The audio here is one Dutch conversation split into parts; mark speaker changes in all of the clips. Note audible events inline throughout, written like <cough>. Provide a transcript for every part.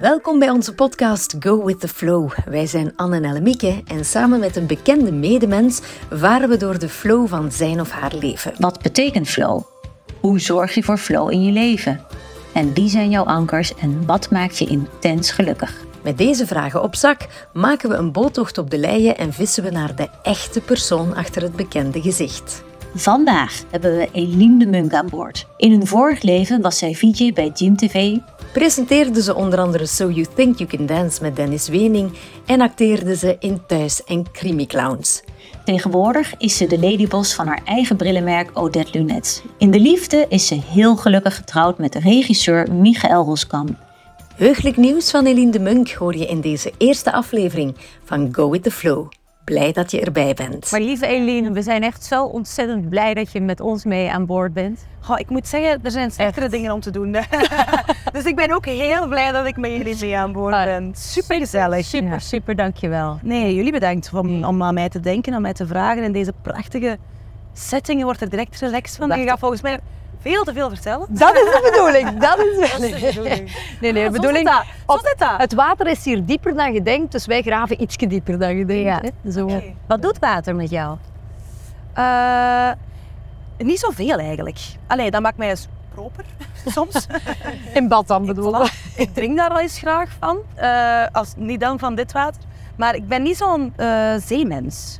Speaker 1: Welkom bij onze podcast Go with the Flow. Wij zijn Anne en Ellemieke en samen met een bekende medemens varen we door de flow van zijn of haar leven.
Speaker 2: Wat betekent flow? Hoe zorg je voor flow in je leven? En wie zijn jouw ankers en wat maakt je intens gelukkig?
Speaker 1: Met deze vragen op zak maken we een boottocht op de leien en vissen we naar de echte persoon achter het bekende gezicht.
Speaker 2: Vandaag hebben we Eline de Munk aan boord. In een vorig leven was zij VJ bij Gym TV,
Speaker 1: Presenteerde ze onder andere So You Think You Can Dance met Dennis Wening en acteerde ze in Thuis en Crimi Clowns.
Speaker 2: Tegenwoordig is ze de ladyboss van haar eigen brillenmerk Odette Lunet. In de liefde is ze heel gelukkig getrouwd met de regisseur Michael Roskamp.
Speaker 1: Heugelijk nieuws van Eline de Munk hoor je in deze eerste aflevering van Go with the Flow. Blij dat je erbij bent.
Speaker 3: Maar lieve Eline, we zijn echt zo ontzettend blij dat je met ons mee aan boord bent.
Speaker 4: Goh, ik moet zeggen, er zijn slechtere dingen om te doen. <laughs> dus ik ben ook heel blij dat ik met jullie mee aan boord
Speaker 3: Ah,
Speaker 4: ben. Super gezellig.
Speaker 3: Super, super, dankjewel.
Speaker 4: Nee, jullie bedankt om, om aan mij te denken, aan mij te vragen. In deze prachtige setting je wordt er direct relaxed van. Je gaat volgens mij veel te veel vertellen.
Speaker 3: Dat is de bedoeling, <laughs> dat is
Speaker 4: Dat is de bedoeling.
Speaker 3: Nee, nee, de
Speaker 4: Ah,
Speaker 3: bedoeling...
Speaker 4: Zo zit dat.
Speaker 3: Het water is hier dieper dan je denkt, dus wij graven ietsje dieper dan je denkt.
Speaker 2: Ja.
Speaker 3: hè. Zo. Wat doet water met jou?
Speaker 4: Eh, niet zoveel eigenlijk. Allee, dat maakt mij eens proper <laughs> soms.
Speaker 3: In bad dan bedoel ik.
Speaker 4: Ik drink daar al eens graag van. Eh, als, niet dan van dit water. Maar ik ben niet zo'n eh, zeemens.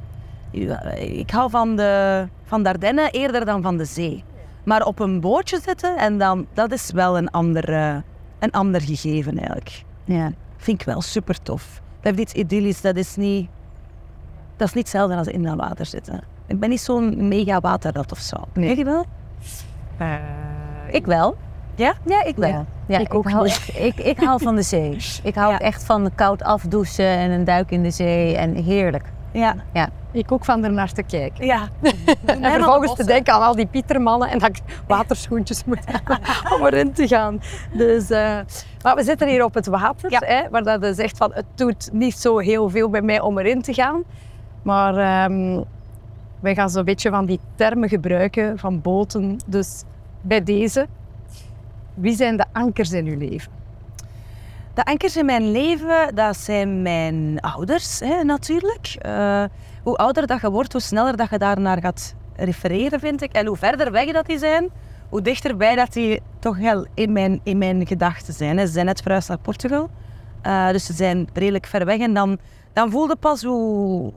Speaker 4: Ik hou van de, van de Ardennen eerder dan van de zee. Maar op een bootje zitten, en dan, dat is wel een ander, eh, een ander gegeven eigenlijk.
Speaker 2: Ja.
Speaker 4: Vind ik wel super tof. Dat heeft iets idyllisch, dat is niet, dat is niet hetzelfde als in dat water zitten. Ik ben niet zo'n mega waterrat of zo.
Speaker 3: Nee.
Speaker 4: Jij wel?
Speaker 3: Ik wel.
Speaker 4: Ja?
Speaker 3: Ja, ik wel.
Speaker 4: Ja.
Speaker 3: Ja,
Speaker 2: Ik
Speaker 3: ik,
Speaker 2: ook
Speaker 3: hou echt, ik, ik hou van de zee. <laughs> Ik hou
Speaker 4: Ja.
Speaker 3: echt van koud afdouchen en een duik in de zee en heerlijk.
Speaker 4: Ja.
Speaker 5: Ik ook van ernaar te kijken.
Speaker 4: Ja. <laughs>
Speaker 5: En vervolgens te denken aan al die pietermannen en dat ik waterschoentjes <laughs> moet hebben om erin te gaan. Dus, eh, maar we zitten hier op het water,
Speaker 4: Ja.
Speaker 5: hè, waar dat zegt van het doet niet zo heel veel bij mij om erin te gaan. Maar ehm, wij gaan zo'n beetje van die termen gebruiken van boten. Dus bij deze, wie zijn de ankers in uw leven?
Speaker 4: De ankers in mijn leven, dat zijn mijn ouders hè, natuurlijk. Eh, hoe ouder dat je wordt, hoe sneller dat je daarnaar gaat refereren, vind ik. En hoe verder weg dat die zijn, hoe dichterbij dat die toch wel in mijn, in mijn gedachten zijn. Ze zijn net verhuisd naar Portugal, Eh, dus ze zijn redelijk ver weg. En dan, dan voelde pas hoe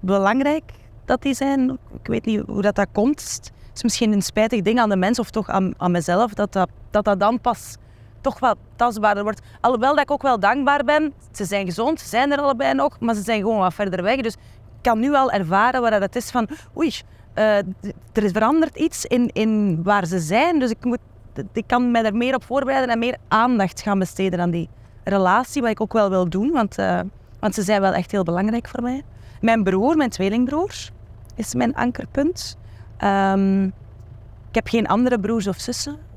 Speaker 4: belangrijk dat die zijn. Ik weet niet hoe dat, dat komt. Het is misschien een spijtig ding aan de mens of toch aan, aan mezelf, dat dat, dat dat dan pas toch wel tastbaarder wordt. Alhoewel dat ik ook wel dankbaar ben. Ze zijn gezond, ze zijn er allebei nog, maar ze zijn gewoon wat verder weg. Dus ik kan nu al ervaren waar het is van, oei, eh, er is veranderd iets in, in waar ze zijn. Dus ik, moet, ik kan mij er meer op voorbereiden en meer aandacht gaan besteden aan die relatie, wat ik ook wel wil doen, want, eh, want ze zijn wel echt heel belangrijk voor mij. Mijn broer, mijn tweelingbroer, is mijn ankerpunt. Ehm, ik heb geen andere broers of zussen.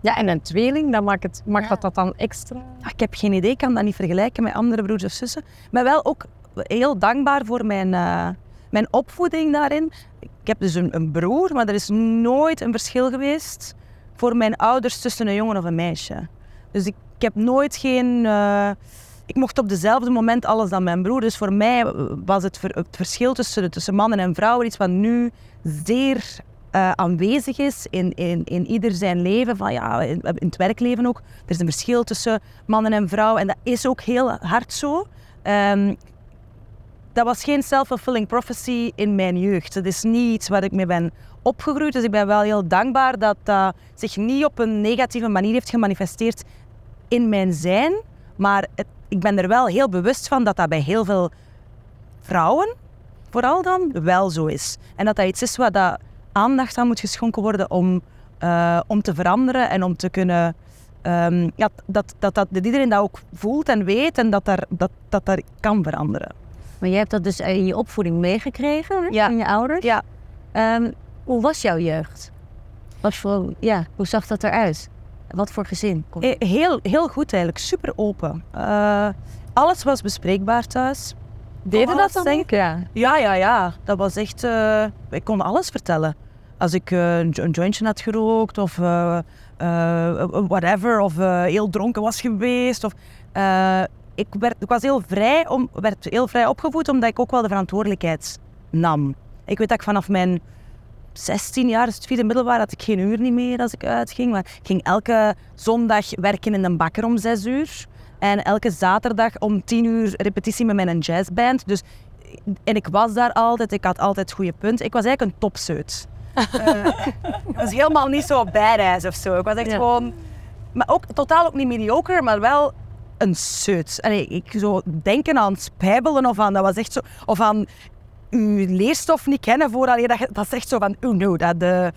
Speaker 5: Ja, en een tweeling, dan maakt, het, maakt dat dat dan extra?
Speaker 4: Ah, Ik heb geen idee, ik kan dat niet vergelijken met andere broers of zussen. Maar wel ook heel dankbaar voor mijn, eh, mijn opvoeding daarin. Ik heb dus een, een broer, maar er is nooit een verschil geweest voor mijn ouders tussen een jongen of een meisje. Dus ik, ik heb nooit geen... eh, ik mocht op dezelfde moment alles dan mijn broer. Dus voor mij was het, ver- het verschil tussen, tussen mannen en vrouwen iets wat nu zeer eh, aanwezig is in, in, in ieder zijn leven. Van, ja, in, het werkleven ook. Er is een verschil tussen mannen en vrouwen. En dat is ook heel hard zo. Ehm, dat was geen self-fulfilling prophecy in mijn jeugd. Dat is niet iets waar ik mee ben opgegroeid. Dus ik ben wel heel dankbaar dat dat zich niet op een negatieve manier heeft gemanifesteerd in mijn zijn. Maar het- ik ben er wel heel bewust van dat dat bij heel veel vrouwen, vooral dan, wel zo is. En dat dat iets is waar dat aandacht aan moet geschonken worden om, eh, om te veranderen en om te kunnen... ehm, ja, dat, dat, dat, dat iedereen dat ook voelt en weet en dat daar, dat, dat daar kan veranderen.
Speaker 3: Maar jij hebt dat dus in je opvoeding meegekregen hè,
Speaker 4: Ja.
Speaker 3: van je ouders.
Speaker 4: Ja.
Speaker 3: Ehm, hoe was jouw jeugd? Wat voor, ja, hoe zag dat eruit? Wat voor gezin?
Speaker 4: Eh, Heel, heel goed eigenlijk, super open. Eh, alles was bespreekbaar thuis.
Speaker 5: Deden dat dan ook? Ja.
Speaker 4: Ja, ja, ja. Dat was echt... eh ik kon alles vertellen. Als ik eh, een jo- een jointje had gerookt of eh, whatever, of heel dronken was geweest. Of, ik, werd, ik was heel vrij, om, werd heel vrij opgevoed omdat ik ook wel de verantwoordelijkheid nam. Ik weet dat ik vanaf mijn 16 jaar, dus het vierde middelbaar, had ik geen uur niet meer als ik uitging. Maar ik ging elke zondag werken in een bakker om 6 uur. En elke zaterdag om 10 uur repetitie met mijn jazzband. Dus, en ik was daar altijd, ik had altijd goede punten. Ik was eigenlijk een topseut. <laughs> Eh, ik was helemaal niet zo badass of zo. Ik was echt
Speaker 5: Ja.
Speaker 4: gewoon... Maar ook totaal ook niet mediocre, maar wel een seut. Allee, ik zo denken aan spijbelen of aan... Dat was echt zo... Of aan uw leerstof niet kennen vooraleer dat. Dat is echt zo van... Oh no, dat... de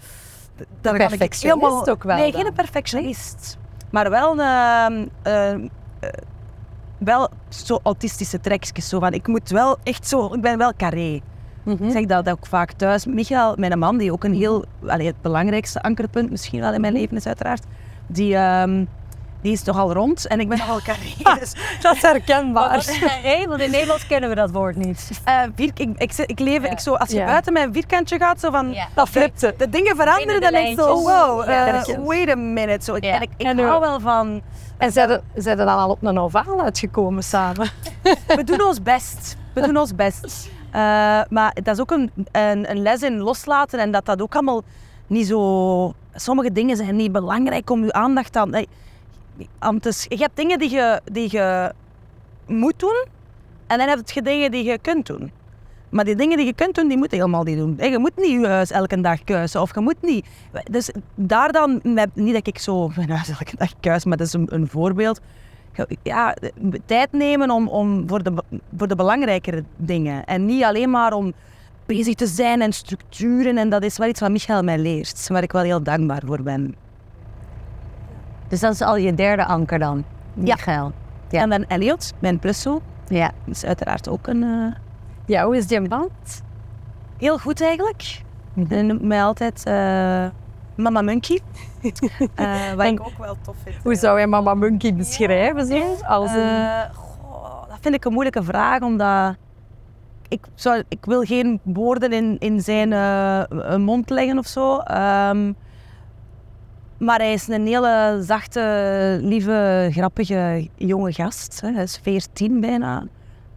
Speaker 4: kan ik
Speaker 5: perfectionist ook wel
Speaker 4: Nee,
Speaker 5: dan.
Speaker 4: geen perfectionist. Maar wel een... eh, eh, wel zo autistische trekjes. Zo van, ik moet wel echt zo... Ik ben wel carré. Ik zeg dat ook vaak thuis. Michael, mijn man, die ook een heel... Allee, het belangrijkste ankerpunt misschien wel in mijn leven is uiteraard. Die, ehm, die is toch al rond en ik ben nogal carré. <laughs> Dus
Speaker 5: Dat is herkenbaar.
Speaker 3: Wat is carré? Want in Nederland kennen we dat woord niet.
Speaker 4: vier, ik, ik, ik leef, ik zo, als je
Speaker 5: Ja.
Speaker 4: buiten mijn vierkantje gaat, zo van...
Speaker 3: Ja.
Speaker 5: Dat flipt.
Speaker 4: De dingen veranderen, dan denk ik zo, wow, eh, wait a minute. Zo, ik. En ik, ik hou wel van...
Speaker 5: En zijn er, dan al op een ovaal uitgekomen samen?
Speaker 4: We doen ons best. We doen ons best. Eh, maar dat is ook een, een, een les in loslaten en dat dat ook allemaal niet zo... Sommige dingen zijn niet belangrijk om je aandacht aan... nee, aan te, je hebt dingen die je, die je moet doen en dan heb je dingen die je kunt doen. Maar die dingen die je kunt doen, die moet je helemaal niet doen. Je moet niet je huis elke dag kuisen of je moet niet... Dus daar dan... Niet dat ik zo <laughs> mijn huis elke dag kuis, maar dat is een, een voorbeeld ja, tijd nemen om, om voor, de, voor de belangrijkere dingen. En niet alleen maar om bezig te zijn en structuren. En dat is wel iets wat Michael mij leert, waar ik wel heel dankbaar voor ben.
Speaker 3: Dus dat is al je derde anker dan, Michael. Ja.
Speaker 4: En dan Elliot, mijn plusso,
Speaker 3: Ja.
Speaker 4: is uiteraard ook een... eh,
Speaker 5: Ja, hoe is die band?
Speaker 4: heel goed eigenlijk. Hij noemt mij altijd eh, Mama Monkey. <laughs> Eh, wat ik ook wel tof vind.
Speaker 5: Hoe zou je Mama Monkey beschrijven? Zo? Als een...
Speaker 4: Eh, goh, dat vind ik een moeilijke vraag, omdat ik, zou, ik wil geen woorden in, in zijn eh, mond leggen of zo. Ehm, maar hij is een hele zachte, lieve, grappige jonge gast. Hè. Hij is 14 bijna.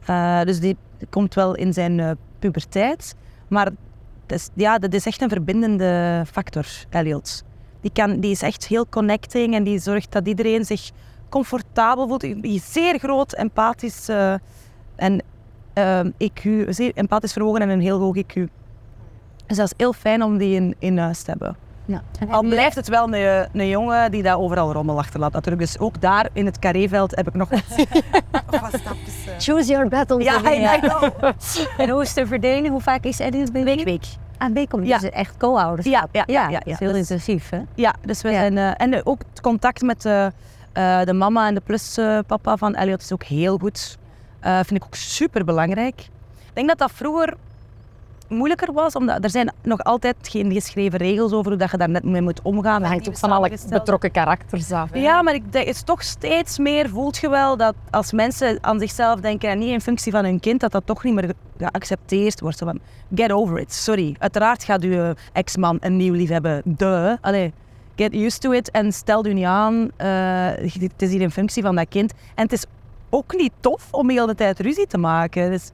Speaker 4: Eh, dus die komt wel in zijn eh, puberteit. Maar is, ja, dat is echt een verbindende factor, Elliot. Die, kan, die is echt heel connecting en die zorgt dat iedereen zich comfortabel voelt. Zeer groot, empathisch eh, en ehm, IQ, zeer empathisch vermogen en een heel hoog IQ. Dus dat is heel fijn om die in huis te hebben.
Speaker 3: Ja.
Speaker 4: Al blijft het wel een, een jongen die daar overal rommel achterlaat natuurlijk. Dus ook daar in het carréveld heb ik nog <laughs> wat, stapjes. eh.
Speaker 1: Choose your battles.
Speaker 4: Ja. I know. <laughs>
Speaker 3: En hoe is de verdeling? Hoe vaak is Eddie bij
Speaker 4: Week, week.
Speaker 3: Aan week om
Speaker 4: Ja.
Speaker 3: dus echt co-ouders.
Speaker 4: Ja, ja, ja. ja,
Speaker 3: dat is heel
Speaker 4: Dus-
Speaker 3: intensief, hè?
Speaker 4: Ja, dus we
Speaker 3: Ja.
Speaker 4: zijn... eh, en ook het contact met de, eh, de mama en de pluspapa van Elliot is ook heel goed. Eh vind ik ook super belangrijk. Ik denk dat dat vroeger moeilijker was, omdat er zijn nog altijd geen geschreven regels over hoe dat je daar net mee moet omgaan.
Speaker 5: Dat hangt ook van alle betrokken karakters af. hè.
Speaker 4: Ja, maar ik is toch steeds meer, voelt je wel, dat als mensen aan zichzelf denken en niet in functie van hun kind, dat dat toch niet meer geaccepteerd wordt. Zo van, get over it, sorry. Uiteraard gaat uw ex-man een nieuw lief hebben, duh. Allee, get used to it en stel u niet aan. eh, het is hier in functie van dat kind. En het is ook niet tof om heel de tijd ruzie te maken. Dus,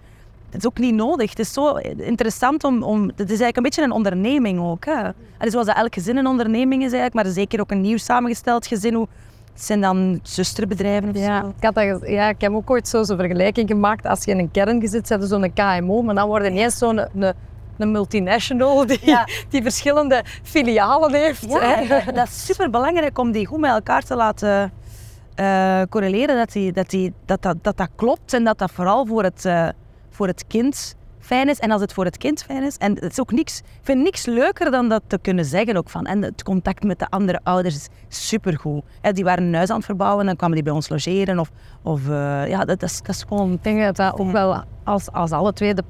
Speaker 4: het is ook niet nodig. Het is zo interessant om... om het is eigenlijk een beetje een onderneming ook. Hè. En zoals dat elk gezin een onderneming is eigenlijk, maar zeker ook een nieuw samengesteld gezin. Hoe, het zijn dan zusterbedrijven of
Speaker 5: Ja,
Speaker 4: zo.
Speaker 5: ik, had dat, ja, ik heb ook ooit zo zo'n vergelijking gemaakt. Als je in een kern zit, zet zo'n KMO, maar dan wordt ineens zo'n een, een multinational die,
Speaker 4: Ja.
Speaker 5: die verschillende filialen heeft.
Speaker 4: Ja,
Speaker 5: hè.
Speaker 4: dat, is super belangrijk om die goed met elkaar te laten eh, correleren. Dat, die, dat, die, dat, dat, dat dat klopt en dat dat vooral voor het, eh, voor het kind fijn is. En als het voor het kind fijn is. En het is ook niks, ik vind niks leuker dan dat te kunnen zeggen ook van. En het contact met de andere ouders is supergoed. Ja, die waren een huis aan het verbouwen en dan kwamen die bij ons logeren. Of, of eh, ja, dat, dat, is, dat is gewoon...
Speaker 5: Ik denk dat dat ook wel als, als alle twee de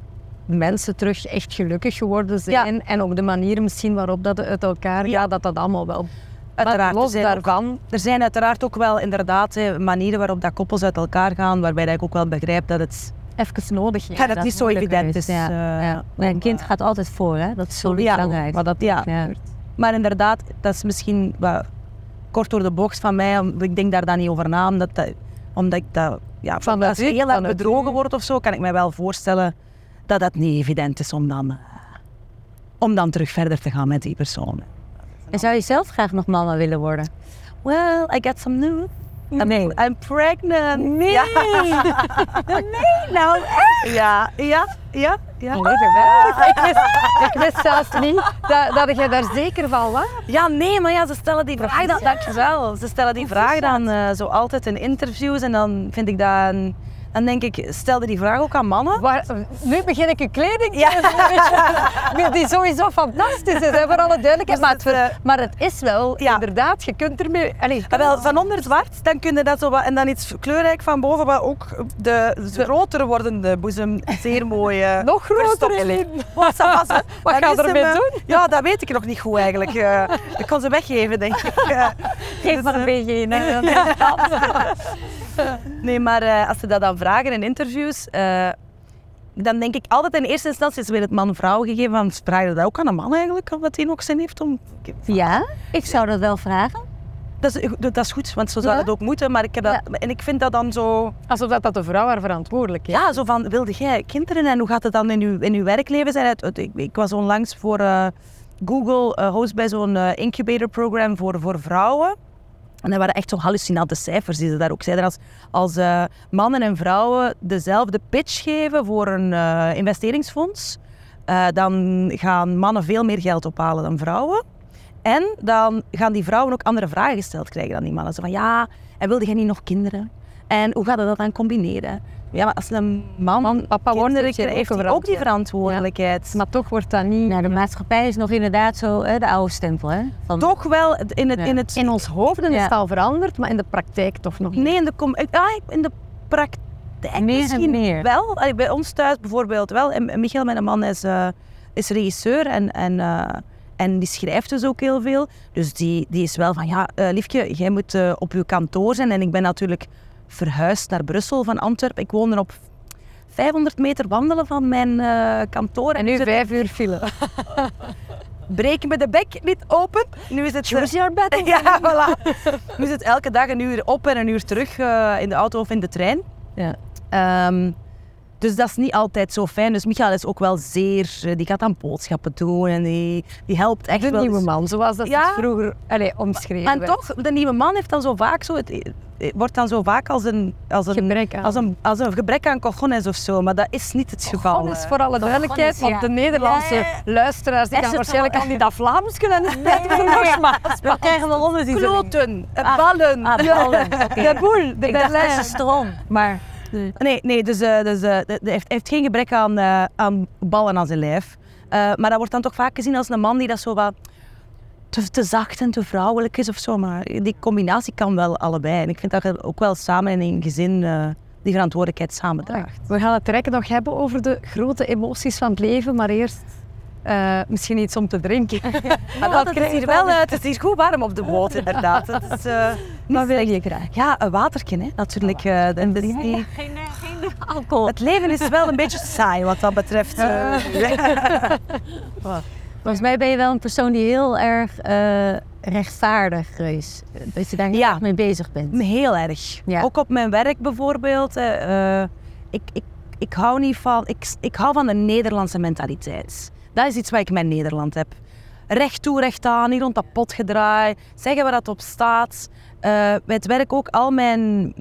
Speaker 5: mensen terug echt gelukkig geworden zijn. En ook de manier misschien waarop dat uit elkaar gaat, dat dat allemaal wel...
Speaker 4: Uiteraard, er
Speaker 5: los
Speaker 4: ook-
Speaker 5: daarvan,
Speaker 4: Er zijn uiteraard ook wel inderdaad manieren waarop dat koppels uit elkaar gaan, waarbij dat ik ook wel begrijp dat het,
Speaker 5: even nodig is.
Speaker 4: ja, dat
Speaker 3: dat
Speaker 4: niet zo evident
Speaker 3: is,
Speaker 4: is.
Speaker 3: ja.
Speaker 4: eh,
Speaker 3: Ja. Maar een kind gaat altijd voor, hè? Dat is zo
Speaker 4: Ja,
Speaker 3: belangrijk.
Speaker 5: Maar dat
Speaker 4: Ja. Maar inderdaad, dat is misschien wat kort door de bocht van mij. Ik denk daar dan niet over na, omdat, dat, omdat ik dat... Ja,
Speaker 5: Van
Speaker 4: als heel erg bedrogen wordt of zo, kan ik mij wel voorstellen dat dat niet evident is om dan, eh, om dan terug verder te gaan met die persoon.
Speaker 3: En zou je zelf graag nog mama willen worden?
Speaker 4: Well, I got some news. I'm,
Speaker 3: Nee.
Speaker 4: I'm pregnant.
Speaker 3: Nee.
Speaker 4: Ja. <laughs>
Speaker 3: nee, nou
Speaker 4: Ja, ja, ja. ja. <laughs>
Speaker 5: ik, wist, ik wist zelfs niet dat, dat je daar zeker van was.
Speaker 4: Ja, nee, maar ja, ze stellen die vraag dan, dankjewel. Ze stellen die vraag dan eh, zo altijd in interviews en dan vind ik dat, een- dan denk ik, stelde die vraag ook aan mannen?
Speaker 5: Waar, nu begin ik een kleding
Speaker 4: Ja.
Speaker 5: die sowieso fantastisch is, hè, voor alle duidelijkheid.
Speaker 4: Dus
Speaker 5: Maar
Speaker 4: het,
Speaker 5: ver-
Speaker 4: eh,
Speaker 5: maar het is wel,
Speaker 4: Ja.
Speaker 5: inderdaad, je kunt ermee... Allee,
Speaker 4: Ah, wel, van onder zwart, dan kun je dat zo wat, en dan iets kleurrijk van boven, maar ook de groter wordende boezem zeer mooi eh, <laughs>
Speaker 5: nog groter. Helene.
Speaker 4: Wat, ça va, hè. <laughs>
Speaker 5: Wat
Speaker 4: Dan
Speaker 5: ga
Speaker 4: is
Speaker 5: je ermee
Speaker 4: hem, eh,
Speaker 5: doen?
Speaker 4: Ja, dat weet ik nog niet goed eigenlijk. Ik kon ze weggeven, denk ik. <laughs>
Speaker 3: Geef maar een beetje in. hè. <laughs>
Speaker 4: Nee, maar eh, als ze dat dan vragen in interviews, eh, dan denk ik altijd in eerste instantie is weer het man-vrouw gegeven. Van, vraag je dat ook aan een man eigenlijk, of dat hij nog zin heeft om...
Speaker 3: Ja, ik zou dat wel vragen.
Speaker 4: Dat is, dat is goed, want zo zou
Speaker 3: Ja?
Speaker 4: het ook moeten. Maar ik heb dat, En ik vind dat dan zo...
Speaker 5: Alsof dat, dat de vrouw haar verantwoordelijk is.
Speaker 4: Ja, zo van, wilde jij kinderen en hoe gaat het dan in uw, in uw werkleven zijn? Ik, ik was onlangs voor eh, Google host bij zo'n incubator program voor, voor vrouwen. En dat waren echt zo hallucinante cijfers die ze daar ook zeiden. Als, als eh, mannen en vrouwen dezelfde pitch geven voor een eh, investeringsfonds, eh, dan gaan mannen veel meer geld ophalen dan vrouwen. En dan gaan die vrouwen ook andere vragen gesteld krijgen dan die mannen. Zo van, ja, en wilde jij niet nog kinderen? En hoe gaat dat dan combineren? Ja, maar als een man,
Speaker 5: Man, papa je
Speaker 4: krijgt,
Speaker 5: ook
Speaker 4: heeft hij ook die verantwoordelijkheid.
Speaker 5: Maar toch wordt dat niet...
Speaker 3: Nou, de maatschappij is nog inderdaad zo hè, de oude stempel. Hè? Van,
Speaker 4: Toch wel in het...
Speaker 3: Ja.
Speaker 4: In het
Speaker 5: In ons hoofden is
Speaker 3: Ja.
Speaker 5: het al veranderd, maar in de praktijk toch nog niet.
Speaker 4: nee, in de, com- ah, in de praktijk
Speaker 3: Meer en
Speaker 4: misschien
Speaker 3: meer.
Speaker 4: wel. Allee, Bij ons thuis bijvoorbeeld wel. En Michael, mijn man, is, eh, is regisseur en, en, eh, en die schrijft dus ook heel veel. Dus die, die is wel van, ja, eh, liefje, jij moet eh, op je kantoor zijn. En ik ben natuurlijk verhuisd naar Brussel van Antwerpen. Ik woon er op 500 meter wandelen van mijn eh, kantoor.
Speaker 5: En nu
Speaker 4: zit-
Speaker 5: vijf uur file. <laughs>
Speaker 4: breek me de bek niet open. Nu is het...
Speaker 5: Choose your battle.
Speaker 4: Ja, voilà. <laughs> Nu is het elke dag een uur op en een uur terug eh, in de auto of in de trein.
Speaker 5: Ja.
Speaker 4: Ehm, dus dat is niet altijd zo fijn. Dus Michael is ook wel zeer... eh, Die gaat aan boodschappen doen en die, die helpt echt
Speaker 5: De
Speaker 4: wel.
Speaker 5: nieuwe
Speaker 4: Dus-
Speaker 5: man, zoals dat
Speaker 4: Ja.
Speaker 5: het vroeger allee, omschreven
Speaker 4: En
Speaker 5: werd.
Speaker 4: toch, de nieuwe man heeft dan zo vaak zo... Het, het wordt dan zo vaak als een... Als een
Speaker 5: Gebrek aan.
Speaker 4: Als een, als een gebrek aan cojones of zo, maar dat is niet het geval.
Speaker 5: Gewoon is voor alle duidelijkheid, want de. Nederlandse
Speaker 3: Ja,
Speaker 5: luisteraars die gaan waarschijnlijk
Speaker 3: wel-
Speaker 5: al niet dat Vlaams kunnen. Is beter nogmaals.
Speaker 3: Dan krijgen we ondertiteling.
Speaker 4: Kloten, eh, ballen.
Speaker 3: Ah, ballen. <laughs> Oké.
Speaker 5: De boel, de
Speaker 3: Ik dacht
Speaker 5: Berlijn.
Speaker 3: testosteron. Maar
Speaker 4: Nee, nee dus, eh, dus eh, hij heeft, heeft geen gebrek aan, eh, aan ballen aan zijn lijf. Maar dat wordt dan toch vaak gezien als een man die dat zo wat te, te zacht en te vrouwelijk is of zo. Maar die combinatie kan wel allebei. En ik vind dat je ook wel samen in een gezin die verantwoordelijkheid samen draagt.
Speaker 5: We gaan het direct nog hebben over de grote emoties van het leven, maar eerst misschien iets om te drinken. <laughs>
Speaker 4: Maar dat het, is hier wel, het is hier goed warm op de boot, inderdaad. Het is,
Speaker 5: Wat wil je graag?
Speaker 4: ja, een watertje, hè, natuurlijk. eh, dat is die-
Speaker 3: geen, geen alcohol.
Speaker 4: het leven is wel een beetje saai wat dat betreft. eh. <laughs>
Speaker 3: Volgens mij ben je wel een persoon die heel erg eh, rechtvaardig is. Dat je daar
Speaker 4: Ja.
Speaker 3: mee bezig bent.
Speaker 4: Heel erg.
Speaker 3: Ja.
Speaker 4: Ook op mijn werk bijvoorbeeld. eh, eh, ik, ik, ik hou niet van... Ik, ik hou van de Nederlandse mentaliteit. Dat is iets wat ik met Nederland heb. Recht toe, recht aan, niet rond dat pot gedraaid. Zeggen waar dat op staat. Eh, bij het werk ook, al mijn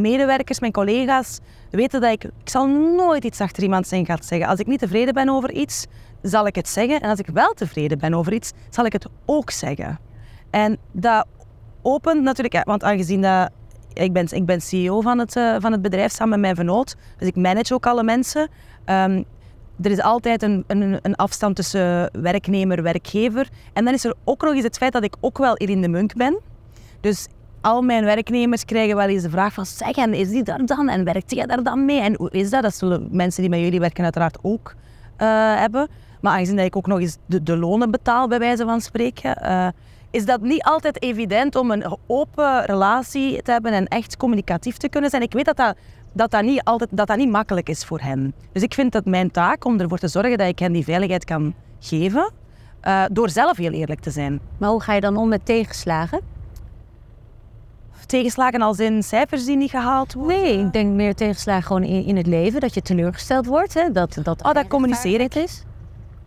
Speaker 4: medewerkers, mijn collega's, weten dat ik... Ik zal nooit iets achter iemand zijn gaat zeggen. Als ik niet tevreden ben over iets, zal ik het zeggen. En als ik wel tevreden ben over iets, zal ik het ook zeggen. En dat opent natuurlijk, want aangezien dat ik ben, ik ben CEO van het, eh, van het bedrijf samen met mijn vernoot, dus ik manage ook alle mensen. Ehm, er is altijd een, een, een afstand tussen werknemer werkgever. En dan is er ook nog eens het feit dat ik ook wel Erin de Munk ben. Dus al mijn werknemers krijgen wel eens de vraag van zeg, en is die daar dan? En werkt jij daar dan mee? En hoe is dat? Dat zullen mensen die met jullie werken uiteraard ook eh, hebben. Maar aangezien dat ik ook nog eens de, de lonen betaal, bij wijze van spreken, eh, is dat niet altijd evident om een open relatie te hebben en echt communicatief te kunnen zijn. Ik weet dat dat, dat, dat, niet, altijd, dat dat niet makkelijk is voor hen. Dus ik vind het mijn taak om ervoor te zorgen dat ik hen die veiligheid kan geven, eh, door zelf heel eerlijk te zijn.
Speaker 3: Maar hoe ga je dan om met tegenslagen?
Speaker 4: Tegenslagen als in cijfers die niet gehaald worden?
Speaker 3: Nee, ik denk meer tegenslagen gewoon in, in het leven. Dat je teleurgesteld wordt. Hè? Dat, dat,
Speaker 4: Oh, dat communiceer ik.
Speaker 3: is.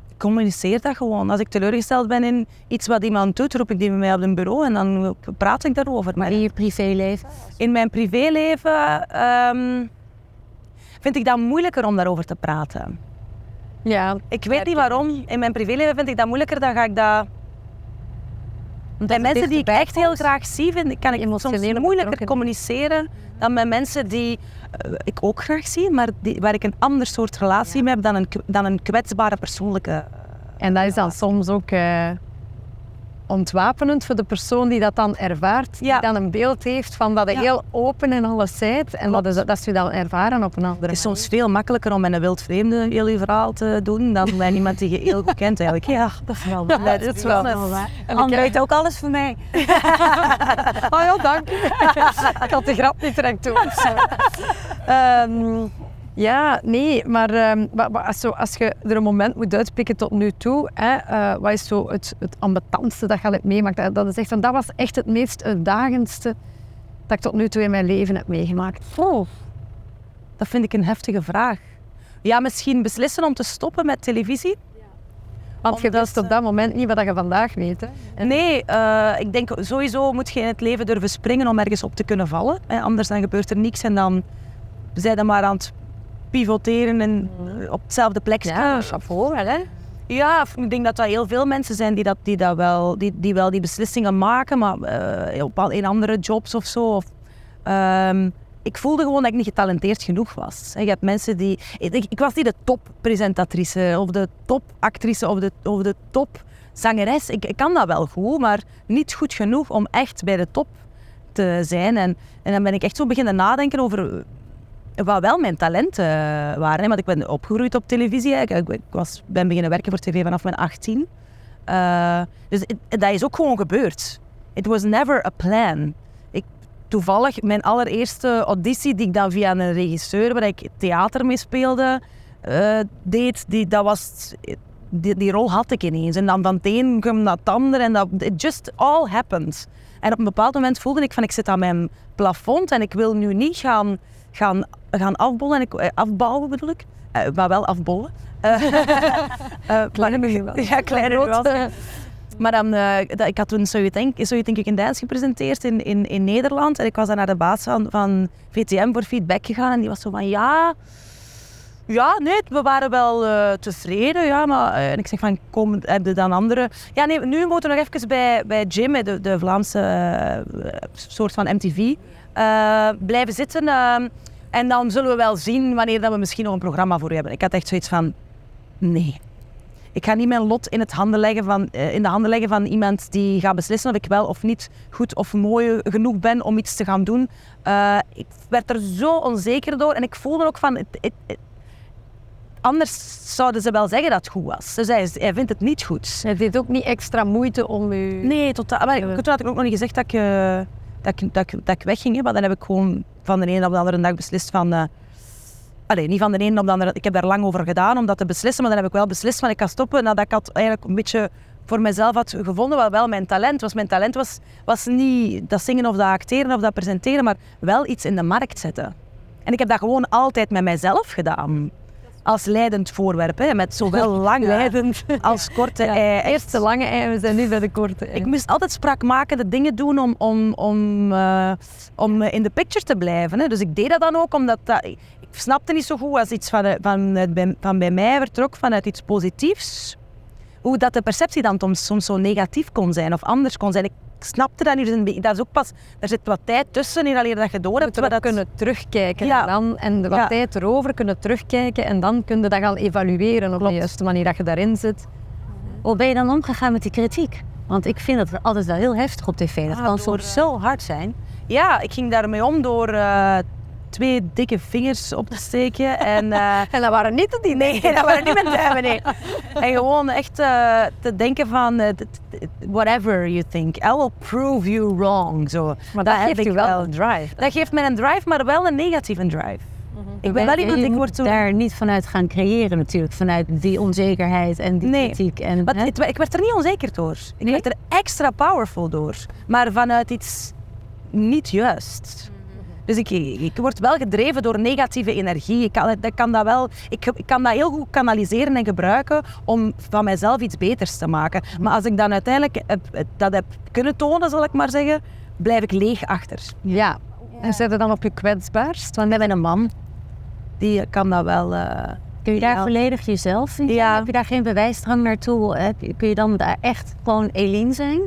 Speaker 4: Ik communiceer dat gewoon. Als ik teleurgesteld ben in iets wat iemand doet, roep ik die bij mij op een bureau en dan praat ik daarover.
Speaker 3: Maar in je privéleven?
Speaker 4: In mijn privéleven ehm, vind ik dat moeilijker om daarover te praten.
Speaker 5: Ja,
Speaker 4: Ik weet niet waarom. In mijn privéleven vind ik dat moeilijker. Dan ga ik dat... Bij
Speaker 3: het
Speaker 4: mensen die ik echt heel graag zie, vind, kan ik soms moeilijker communiceren dan met mensen die eh, ik ook graag zie, maar die, waar ik een ander soort relatie mee heb dan een, dan een kwetsbare persoonlijke...
Speaker 5: En dat is dan soms ook eh, ontwapenend voor de persoon die dat dan ervaart.
Speaker 4: Ja.
Speaker 5: Die dan een beeld heeft van dat je
Speaker 4: Ja.
Speaker 5: heel open en alles zijt. En dat, is, dat ze dan ervaren op een andere
Speaker 4: Het is
Speaker 5: manier.
Speaker 4: soms veel makkelijker om met een wildvreemde heel je verhaal te doen dan met iemand die je heel goed kent eigenlijk. Ja, dat is wel
Speaker 5: Ja, dat is wel
Speaker 3: waar.
Speaker 5: En ik-
Speaker 3: weet ook alles van mij.
Speaker 5: Oh <laughs> ja, dank. <laughs> ik had de grap niet direct doen. Ehm, ja, nee, maar, ehm, als, zo, als je er een moment moet uitpikken tot nu toe, hè, eh, wat is zo het, het ambetantste dat je al hebt meemaakt? Dat- Dat, is echt, dat was echt het meest uitdagendste dat ik tot nu toe in mijn leven heb meegemaakt.
Speaker 4: Oh, dat vind ik een heftige vraag. Ja, misschien beslissen om te stoppen met televisie.
Speaker 5: Want je wist op dat moment niet wat je vandaag weet. Hè.
Speaker 4: Nee, eh, ik denk sowieso moet je in het leven durven springen om ergens op te kunnen vallen. Hè. Anders dan gebeurt er niks en dan zijn je maar aan het pivoteren en eh, op dezelfde plek
Speaker 3: Ja,
Speaker 4: staan.
Speaker 3: wel hè.
Speaker 4: Ja, ik denk dat er heel veel mensen zijn die, dat, die, dat wel, die, die wel die beslissingen maken, maar eh, op al in andere jobs of zo. Of, ehm, ik voelde gewoon dat ik niet getalenteerd genoeg was. Je hebt mensen die... Ik, ik was niet de toppresentatrice of de topactrice of de, of de topzangeres. Ik, ik kan dat wel goed, maar niet goed genoeg om echt bij de top te zijn. En, en dan ben ik echt zo beginnen nadenken over wat wel mijn talenten eh, waren. Hè. Want ik ben opgegroeid op televisie. Ik, ik, was, ben beginnen werken voor tv vanaf mijn 18. Eh, dus dat is ook gewoon gebeurd. It was never a plan. Ik, toevallig, mijn allereerste auditie die ik dan via een regisseur, waar ik theater mee speelde, eh, deed, die, dat was, die, die rol had ik ineens. En dan van het een kwam naar het ander en dat, it just all happened. En op een bepaald moment voelde ik van ik zit aan mijn plafond en ik wil nu niet gaan, gaan, gaan afbollen. En ik, eh, afbouwen bedoel ik, Eh, maar wel afbollen. Eh, <laughs>
Speaker 5: Kleine nuance.
Speaker 4: Ja, kleine nuance. Maar dan, eh, dat, ik had toen So You Think, so you think You Can Dance gepresenteerd in, in, in Nederland. En ik was dan naar de baas van, van VTM voor feedback gegaan. En die was zo van, ja... Ja, nee, we waren wel tevreden, ja, maar... en ik zeg van, kom, heb je dan andere... Ja, nee, nu moeten we nog even bij, bij Jim, de, de Vlaamse soort van MTV, blijven zitten. En dan zullen we wel zien wanneer dat we misschien nog een programma voor u hebben. Ik had echt zoiets van, nee. Ik ga niet mijn lot in, het handen leggen van, eh, in de handen leggen van iemand die gaat beslissen of ik wel of niet goed of mooi genoeg ben om iets te gaan doen. Eh, ik werd er zo onzeker door en ik voelde ook van... Het, het- het- anders zouden ze wel zeggen dat het goed was. Dus hij, hij vindt het niet goed.
Speaker 5: Het deed ook niet extra moeite om u...
Speaker 4: Nee, totaal. Maar toen had ik ook nog niet gezegd dat ik, eh, dat ik, dat wegging. Maar dan heb ik gewoon van de ene op de andere dag beslist van... eh, allee, niet van de ene op de andere... Ik heb daar lang over gedaan om dat te beslissen. Maar dan heb ik wel beslist van ik ga stoppen. Nadat ik had eigenlijk een beetje voor mezelf had gevonden wat wel mijn talent was. Mijn talent was, was niet dat zingen of dat acteren of dat presenteren, maar wel iets in de markt zetten. En ik heb dat gewoon altijd met mijzelf gedaan. Als leidend voorwerp, hè, met zowel <laughs> lange
Speaker 5: Leidend.
Speaker 4: als korte
Speaker 5: Ja,
Speaker 4: ei.
Speaker 5: Eerst de lange ei, we zijn nu bij de korte ei.
Speaker 4: ik moest altijd spraakmakende dingen doen om, om, om, eh, om in de picture te blijven. Hè. Dus ik deed dat dan ook omdat dat, ik snapte niet zo goed als iets van, van, het bij, van bij mij vertrok vanuit iets positiefs. Hoe dat de perceptie dan soms, soms zo negatief kon zijn of anders kon zijn. Ik snapte dat niet. Dus dat is ook pas, er zit wat tijd tussen in alleen dat je door hebt.
Speaker 5: erop
Speaker 4: dat,
Speaker 5: kunnen terugkijken
Speaker 4: Ja.
Speaker 5: en, dan, en wat
Speaker 4: Ja.
Speaker 5: tijd erover kunnen terugkijken en dan kun je dat gaan evalueren op
Speaker 4: Klopt.
Speaker 5: de juiste manier dat je daarin zit.
Speaker 3: Hoe ben je dan omgegaan met die kritiek? Want ik vind het altijd wel heel heftig op tv. Dat
Speaker 4: Ah,
Speaker 3: kan
Speaker 4: door,
Speaker 3: soms
Speaker 4: eh,
Speaker 3: zo hard zijn.
Speaker 4: Ja, ik ging daarmee om door eh, twee dikke vingers op te steken. En, <laughs> eh,
Speaker 5: En dat waren niet die
Speaker 4: Nee, <laughs> dat waren niet mijn duimen, nee. En gewoon echt eh, te denken van, eh, t- t- whatever you think, I will prove you wrong. Zo.
Speaker 5: Maar dat,
Speaker 4: heb
Speaker 5: geeft
Speaker 4: ik
Speaker 5: je wel een drive.
Speaker 4: Dat geeft mij een drive, maar wel een negatieve drive. Ik ben wel iemand, ik
Speaker 3: moet
Speaker 4: word zo...
Speaker 3: daar niet vanuit gaan creëren natuurlijk. Vanuit die onzekerheid en die
Speaker 4: Nee.
Speaker 3: kritiek. En,
Speaker 4: Maar het- ik werd er niet onzeker door. Ik
Speaker 3: Nee?
Speaker 4: werd er extra powerful door. Maar vanuit iets niet juist. Dus ik, ik word wel gedreven door negatieve energie. Ik kan, ik kan dat wel, ik, ik kan dat heel goed kanaliseren en gebruiken om van mijzelf iets beters te maken. Maar als ik dan uiteindelijk heb- dat heb kunnen tonen, zal ik maar zeggen, blijf ik leeg achter.
Speaker 5: Ja. En zet je dan op je kwetsbaarst? Want
Speaker 4: Met mijn man, die kan dat wel... eh,
Speaker 2: Kun je daar
Speaker 4: Ja.
Speaker 2: volledig jezelf in zijn?
Speaker 4: Ja.
Speaker 2: Heb je daar geen bewijsdrang naartoe? Heb je- kun je dan daar echt gewoon Eline zijn?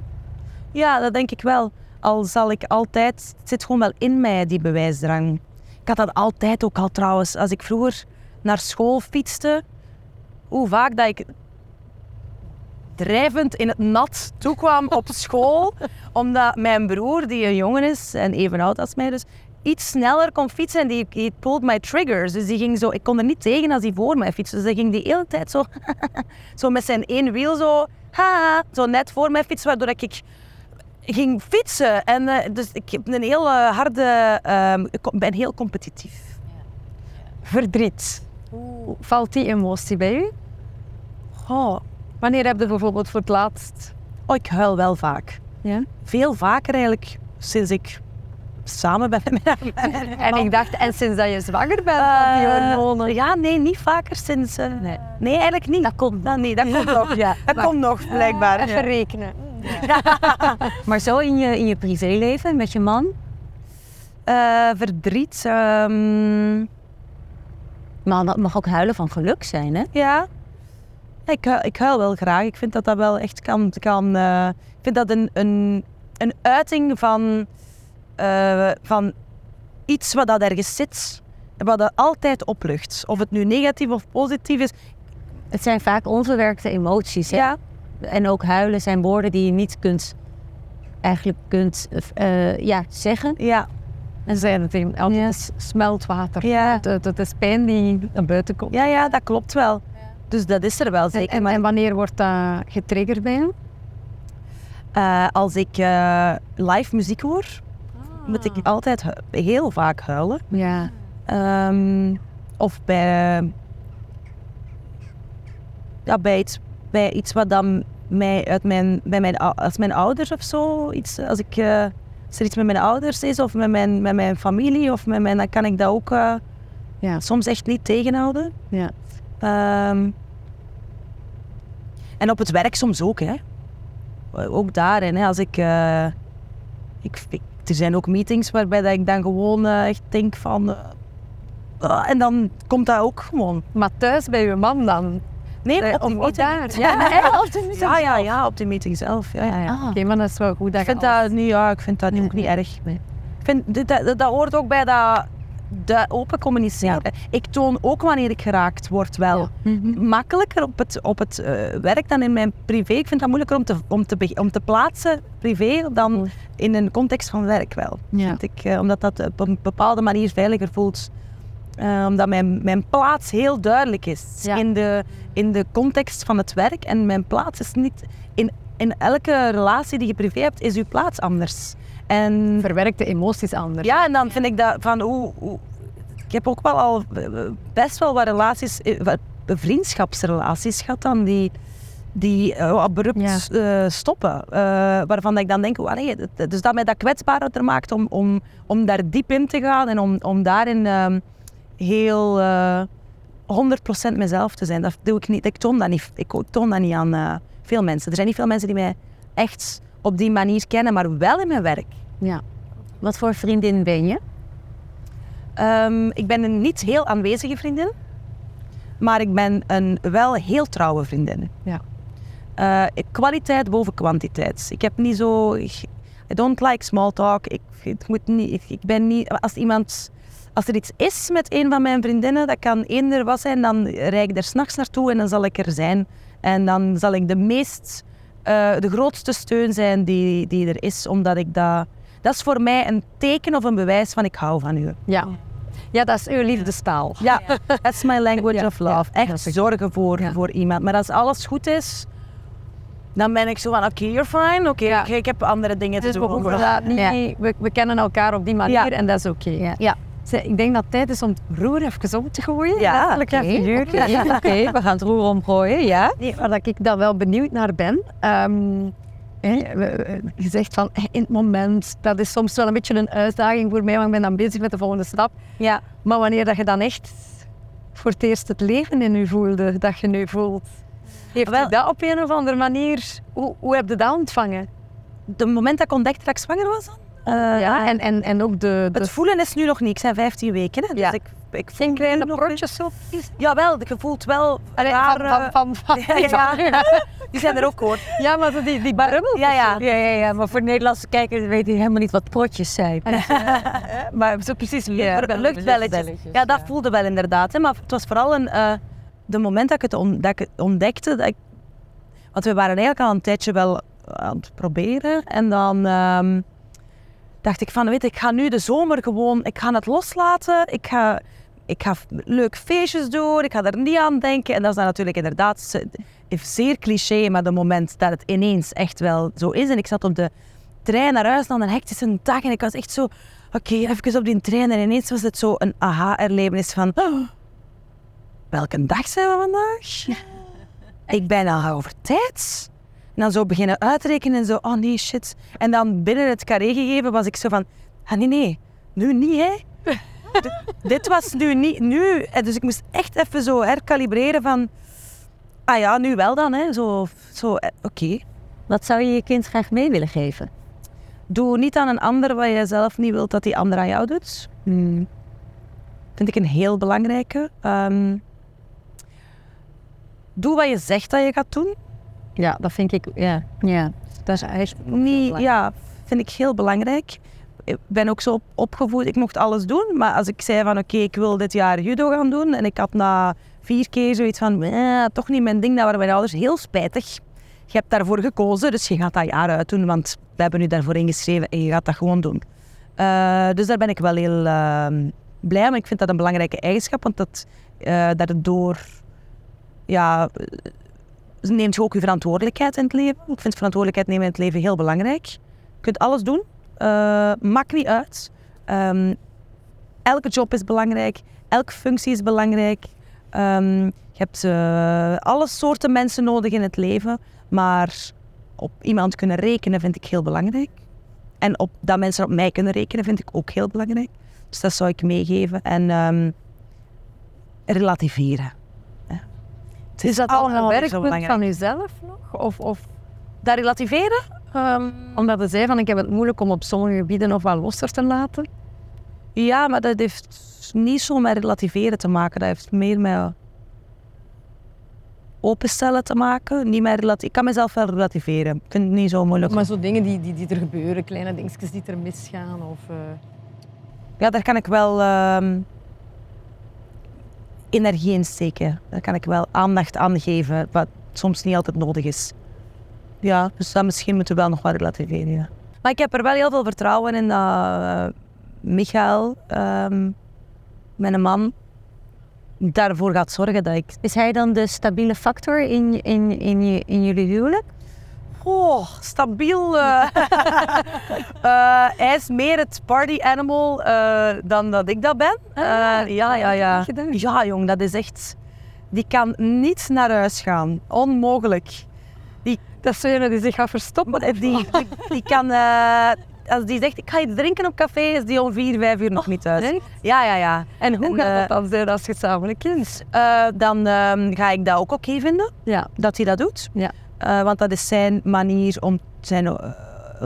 Speaker 4: Ja, dat denk ik wel. Al zal ik altijd, het zit gewoon wel in mij, die bewijsdrang. Ik had dat altijd ook al trouwens. Als ik vroeger naar school fietste, hoe vaak dat ik drijvend in het nat toekwam op school, <laughs> omdat mijn broer, die een jongen is en even oud als mij dus, iets sneller kon fietsen en die, die pulled my triggers. Dus die ging zo, ik kon er niet tegen als hij voor mij fietste. Dus hij ging die hele tijd zo, <laughs> zo met zijn één wiel zo, ha, zo net voor mij fietsen, waardoor ik ging fietsen. En eh, dus ik heb een heel eh, harde, ehm, ik ben heel competitief.
Speaker 5: verdriet. Hoe valt die emotie bij u?
Speaker 4: Oh,
Speaker 5: Wanneer heb je bijvoorbeeld voor het laatst...
Speaker 4: oh, ik huil wel vaak.
Speaker 5: Ja?
Speaker 4: Veel vaker eigenlijk sinds ik samen ben met mijn
Speaker 5: En ik dacht, en sinds dat je zwanger bent van die
Speaker 4: Eh,
Speaker 5: hormonen...
Speaker 4: ja, nee, niet vaker sinds. eh,
Speaker 5: Nee.
Speaker 4: nee. eigenlijk niet. Dat komt nog. Nee, dat komt nog. <laughs> Ja, dat
Speaker 5: Maar-
Speaker 4: komt nog, blijkbaar.
Speaker 5: Even
Speaker 4: Ja.
Speaker 5: rekenen. <laughs>
Speaker 2: Maar zo in je, in je privéleven met je man?
Speaker 4: Eh, verdriet. ehm,
Speaker 2: Maar dat mag ook huilen van geluk zijn, hè?
Speaker 4: ja. Ik, hu- ik huil wel graag. Ik vind dat dat wel echt kan. kan eh, ik vind dat een, een, een uiting van, eh, van iets wat dat ergens zit. en Wat dat altijd oplucht. Of het nu negatief of positief is.
Speaker 2: Het zijn vaak onverwerkte emoties, hè?
Speaker 4: Ja,
Speaker 2: En ook huilen zijn woorden die je niet kunt, eigenlijk kunt eh, ja, zeggen.
Speaker 4: ja,
Speaker 5: En zijn het in- altijd smeltwater.
Speaker 4: Ja.
Speaker 5: Het, het, het is pijn die naar buiten komt.
Speaker 4: ja, ja, dat klopt wel. Dus dat is er wel zeker.
Speaker 5: en,
Speaker 4: maar
Speaker 5: en wanneer wordt dat getriggerd bij je?
Speaker 4: Eh, als ik eh, live muziek hoor, moet ik altijd heel vaak huilen.
Speaker 5: Ja.
Speaker 4: Ehm, of bij, ja, bij, iets, bij iets wat dan mij uit mijn, bij mijn, als mijn ouders of zo, iets, als, ik, eh, als er iets met mijn ouders is of met mijn, met mijn familie, of met mijn, dan kan ik dat ook eh,
Speaker 5: Ja.
Speaker 4: soms echt niet tegenhouden.
Speaker 5: Ja.
Speaker 4: Ehm, en op het werk soms ook, hè. Ook daarin, hè. Als ik, eh, ik, ik- Er zijn ook meetings waarbij dat ik dan gewoon eh, echt denk van... eh, en dan komt dat ook gewoon.
Speaker 5: Maar thuis bij je man dan?
Speaker 4: Nee,
Speaker 5: Eh,
Speaker 4: op
Speaker 5: daar? <laughs> Ja, nee, op de meeting
Speaker 4: ja, ja, ja, op de meeting zelf. Ja, ja.
Speaker 5: Ah, Oké, maar dat is wel goed dat
Speaker 4: Ik vind
Speaker 5: alles-
Speaker 4: dat, niet, ja, ik vind dat ook niet erg. Ik vind, dit- dat, dat, dat hoort ook bij dat, dat open communiceren. Ik toon ook wanneer ik geraakt word wel.
Speaker 5: Mhm.
Speaker 4: Makkelijker op het, op het eh, werk dan in mijn privé. Ik vind dat moeilijker om te, om te, om te plaatsen privé dan in een context van werk wel.
Speaker 5: Ja.
Speaker 4: Vind ik, eh, omdat dat op een bepaalde manier veiliger voelt. Eh, omdat mijn, mijn plaats heel duidelijk is
Speaker 5: Ja.
Speaker 4: in, de, in de context van het werk. En mijn plaats is niet... In, in elke relatie die je privé hebt, is uw plaats anders. En
Speaker 5: Verwerkt de emoties anders.
Speaker 4: ja, en dan vind ik dat van hoe, hoe- Ik heb ook wel al eh, best wel wat relaties, eh, wat vriendschapsrelaties gehad dan die, die abrupt stoppen. Eh, waarvan ik dan denk, oh, dus dat mij dat kwetsbaarder maakt om, om, om daar diep in te gaan en om, om daarin ehm, heel eh 100% mezelf te zijn. Dat doe ik niet. Ik toon dat niet, ik toon dat niet aan eh, veel mensen. Er zijn niet veel mensen die mij echt op die manier kennen, maar wel in mijn werk.
Speaker 5: Ja.
Speaker 2: Wat voor vriendin ben je?
Speaker 4: Ehm, ik ben een niet heel aanwezige vriendin, maar ik ben een wel heel trouwe vriendin.
Speaker 5: Ja.
Speaker 4: Eh, kwaliteit boven kwantiteit. Ik heb niet zo. ik- I don't like small talk. Ik, het moet niet, ik, ik ben niet. Als iemand. Als er iets is met een van mijn vriendinnen, dat kan eender wat zijn, dan rijd ik er s'nachts naartoe en dan zal ik er zijn. En dan zal ik de meest, eh, de grootste steun zijn die, die er is, omdat ik dat... Dat is voor mij een teken of een bewijs van ik hou van u.
Speaker 5: Ja. ja, dat is uw liefdestaal.
Speaker 4: Ja, that's my language
Speaker 5: Ja,
Speaker 4: of love.
Speaker 5: ja,
Speaker 4: Echt zorgen voor,
Speaker 5: Ja.
Speaker 4: voor iemand. Maar als alles goed is, dan ben ik zo van, oké, you're fine. Oké, ik, ik heb andere dingen
Speaker 5: Dus
Speaker 4: te
Speaker 5: we,
Speaker 4: doen.
Speaker 5: dat niet, we, we kennen elkaar op die manier en dat is oké.
Speaker 2: Ja.
Speaker 5: Ik denk dat het tijd is om het roer even om te gooien.
Speaker 4: Ja,
Speaker 5: letterlijk en <laughs>
Speaker 2: oké,
Speaker 5: we gaan het roer omgooien, ja. Nee, waar dat ik dan wel benieuwd naar ben. We- je zegt van hè, in het moment, dat is soms wel een beetje een uitdaging voor mij, want ik ben dan bezig met de volgende stap.
Speaker 4: Ja.
Speaker 5: Maar wanneer dat je dan echt voor het eerst het leven in je voelde, dat je nu voelt, heeft
Speaker 4: Wel-
Speaker 5: je dat op een of andere manier, hoe, hoe heb je dat ontvangen?
Speaker 4: De moment dat ik ontdekte dat ik zwanger was, dan, eh,
Speaker 5: ja, en, en, en ook de, de
Speaker 4: het voelen is nu nog niet. Ik zijn 15 weken, hè, dus
Speaker 5: Ja.
Speaker 4: ik, ik voel
Speaker 5: kleine broodjes zo.
Speaker 4: Jawel, je voelt wel
Speaker 5: Allee,
Speaker 4: rare-
Speaker 5: van, van, <laughs>
Speaker 4: Ja, ja. <laughs> Die zijn er ook hoor.
Speaker 5: Ja, maar die, die
Speaker 4: Ja, ja.
Speaker 3: Ja, ja, ja, maar voor Nederlandse kijkers weet hij helemaal niet wat protjes zijn. <laughs>
Speaker 4: Maar zo precies, luchtbelletjes. Ja, dat voelde wel inderdaad. Hè. Maar het was vooral een, eh, de moment dat ik het, on- dat ik het ontdekte. Dat ik, want we waren eigenlijk al een tijdje wel aan het proberen. En dan ehm, dacht ik van, weet ik ga nu de zomer gewoon, ik ga het loslaten. Ik ga, ik ga leuk feestjes doen, ik ga er niet aan denken. En dat is dan natuurlijk inderdaad ze- zeer cliché, maar de moment dat het ineens echt wel zo is. En ik zat op de trein naar huis na een hectische dag en ik was echt zo, oké, even op die trein. En ineens was het zo een aha-erlevenis van, oh, welke dag zijn we vandaag? Ik ben al over tijd. En dan zo beginnen uitrekenen en zo, oh nee, shit. En dan binnen het carré gegeven was ik zo van, ah nee, nee, nu niet hè. Dit was nu niet, nu. Dus ik moest echt even zo herkalibreren van, ah ja, nu wel dan hè. Zo, zo eh, oké.
Speaker 3: Wat zou je je kind graag mee willen geven?
Speaker 4: Doe niet aan een ander wat je zelf niet wilt dat die ander aan jou doet. Hmm. Vind ik een heel belangrijke. Ehm, doe wat je zegt dat je gaat doen.
Speaker 5: Ja, dat vind ik, ja.
Speaker 3: Ja, dat is eigenlijk
Speaker 4: Niet, ja, vind ik heel belangrijk. Ik ben ook zo op- opgevoed, ik mocht alles doen. Maar als ik zei van oké, ik wil dit jaar judo gaan doen. En ik had na vier keer zoiets van, eh, toch niet mijn ding. Dat waren mijn ouders heel spijtig. Je hebt daarvoor gekozen, dus je gaat dat jaar uitdoen. Want we hebben u daarvoor ingeschreven en je gaat dat gewoon doen. Eh, dus daar ben ik wel heel ehm, blij om. Ik vind dat een belangrijke eigenschap, want dat, eh daardoor ja, neemt je ook je verantwoordelijkheid in het leven. Ik vind verantwoordelijkheid nemen in het leven heel belangrijk. Je kunt alles doen, eh maakt niet uit. Ehm, elke job is belangrijk, elke functie is belangrijk. Ehm, je hebt eh, alle soorten mensen nodig in het leven, maar op iemand kunnen rekenen vind ik heel belangrijk. En op, dat mensen op mij kunnen rekenen vind ik ook heel belangrijk. Dus dat zou ik meegeven. En ehm, relativeren.
Speaker 5: Is dat al een werkpunt van jezelf nog? Of, of
Speaker 4: Dat relativeren? Ehm,
Speaker 5: omdat je zei van ik heb het moeilijk om op sommige gebieden nog wat losser te laten?
Speaker 4: ja, maar dat heeft niet zo met relativeren te maken. Dat heeft meer met openstellen te maken. Niet relati- ik kan mezelf wel relativeren. Ik vind het niet zo moeilijk.
Speaker 5: Maar zo dingen die, die, die er gebeuren, kleine dingetjes die er misgaan of... eh,
Speaker 4: Ja, daar kan ik wel ehm, energie in steken. Daar kan ik wel aandacht aan geven, wat soms niet altijd nodig is. Ja, dus dat misschien moeten we wel nog wat relativeren. Ja. Maar ik heb er wel heel veel vertrouwen in dat eh, Michael, ehm, mijn man, daarvoor gaat zorgen dat ik...
Speaker 3: Is hij dan de stabiele factor in, in, in, in jullie huwelijk?
Speaker 4: Oh, stabiel. eh. <laughs> Eh, hij is meer het party animal eh, dan dat ik dat ben. Eh, ja, ja, ja. Ja, jong, dat is echt... Die kan niet naar huis gaan. Onmogelijk.
Speaker 5: Dat is een die zich gaat verstoppen.
Speaker 4: Die, die, die kan... als die zegt, ik ga iets drinken op café, is die om vier, vijf uur nog niet thuis.
Speaker 5: echt?
Speaker 4: Ja, ja, ja.
Speaker 5: En hoe
Speaker 4: En,
Speaker 5: gaat dat dan zijn als gezamenlijk kind?
Speaker 4: Dan ehm, ga ik dat ook oké vinden,
Speaker 5: Ja.
Speaker 4: dat hij dat doet.
Speaker 5: Ja.
Speaker 4: Eh, want dat is zijn manier om zijn, eh,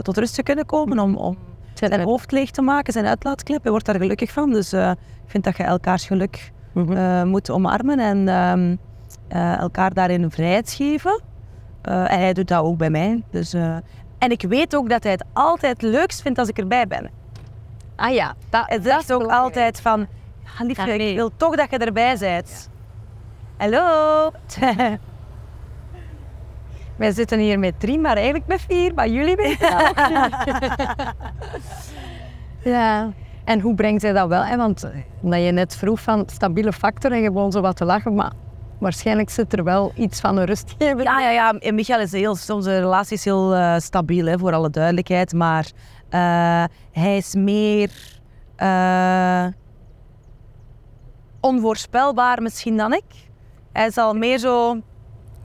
Speaker 4: tot rust te kunnen komen, om, om zijn hoofd leeg te maken, zijn uitlaatklep. Hij wordt daar gelukkig van. Dus eh, ik vind dat je elkaars geluk eh, moet omarmen en ehm, eh, elkaar daarin vrijheid geven. En hij doet dat ook bij mij. Dus, en ik weet ook dat hij het altijd leukst vindt als ik erbij ben.
Speaker 5: Ah ja, dat,
Speaker 4: Hij
Speaker 5: dat is
Speaker 4: ook
Speaker 5: belangrijk.
Speaker 4: altijd van, ja, liefje, ik wil toch dat je erbij bent. Hallo. <laughs>
Speaker 5: Wij zitten hier met drie, maar eigenlijk met vier. Maar jullie weten <laughs> Ja. En hoe brengt zij dat wel? Hè? Want eh, omdat je net vroeg van stabiele factor en gewoon zo wat te lachen, maar waarschijnlijk zit er wel iets van een rustgever.
Speaker 4: Ja, ja, ja. En Michael is heel, onze relatie is heel eh, stabiel, hè, voor alle duidelijkheid. Maar eh, hij is meer onvoorspelbaar misschien dan ik. Hij zal meer zo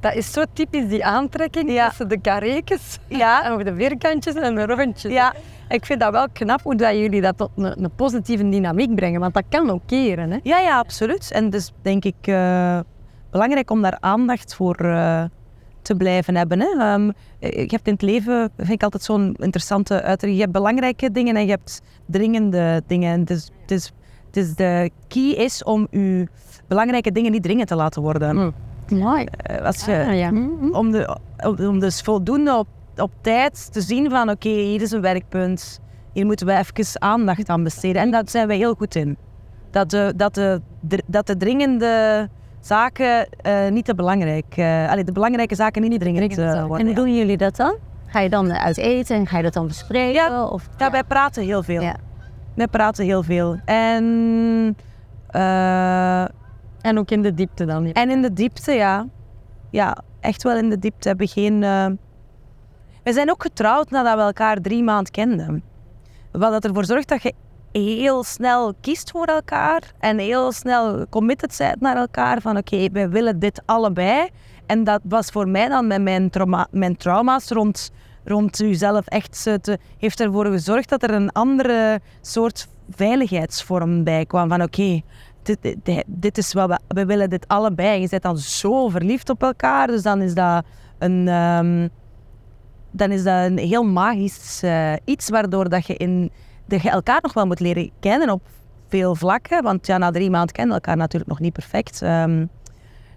Speaker 5: Dat is zo typisch die aantrekking
Speaker 4: Ja.
Speaker 5: tussen de karekens
Speaker 4: Ja, <laughs>
Speaker 5: en de vierkantjes en de rondjes.
Speaker 4: ja.
Speaker 5: Ik vind dat wel knap hoe dat jullie dat tot een, een positieve dynamiek brengen, want dat kan ook keren. Hè?
Speaker 4: Ja, ja, absoluut. En dus denk ik eh, belangrijk om daar aandacht voor eh, te blijven hebben. Hè. Ehm, je hebt in het leven, vind ik altijd zo'n interessante uitdrukking, je hebt belangrijke dingen en je hebt dringende dingen. Dus, dus, dus de key is om je belangrijke dingen niet dringend te laten worden.
Speaker 5: Mm. Mooi.
Speaker 4: Eh, als je,
Speaker 5: Ah, ja.
Speaker 4: om, de, om, dus voldoende op, op tijd te zien van oké, hier is een werkpunt, hier moeten we even aandacht aan besteden. En daar zijn wij heel goed in. Dat de, dat de, dat de dringende zaken eh, niet te belangrijk, allee, de belangrijke zaken niet dringend worden.
Speaker 3: En hoe doen jullie dat dan? Ga je dan uit eten en ga je dat dan bespreken?
Speaker 4: Ja,
Speaker 3: of,
Speaker 4: Ja, wij praten heel veel.
Speaker 3: Ja.
Speaker 4: Wij praten heel veel. En,
Speaker 5: En ook in de diepte dan. ja.
Speaker 4: en in de diepte, ja. Ja, echt wel in de diepte. We hebben geen... eh, We zijn ook getrouwd nadat we elkaar drie maanden kenden. Wat ervoor zorgt dat je heel snel kiest voor elkaar en heel snel committed bent naar elkaar van oké, wij willen dit allebei. En dat was voor mij dan met mijn, trauma, mijn trauma's rond, rond jezelf echt te, heeft ervoor gezorgd dat er een andere soort veiligheidsvorm bij kwam. Van oké, dit, dit, dit is wat we, we willen dit allebei. Je bent dan zo verliefd op elkaar, dus dan is dat een, ehm, dan is dat een heel magisch eh, iets waardoor dat je, in, dat je elkaar nog wel moet leren kennen op veel vlakken. Want ja, na drie maanden kennen elkaar natuurlijk nog niet perfect. Ehm,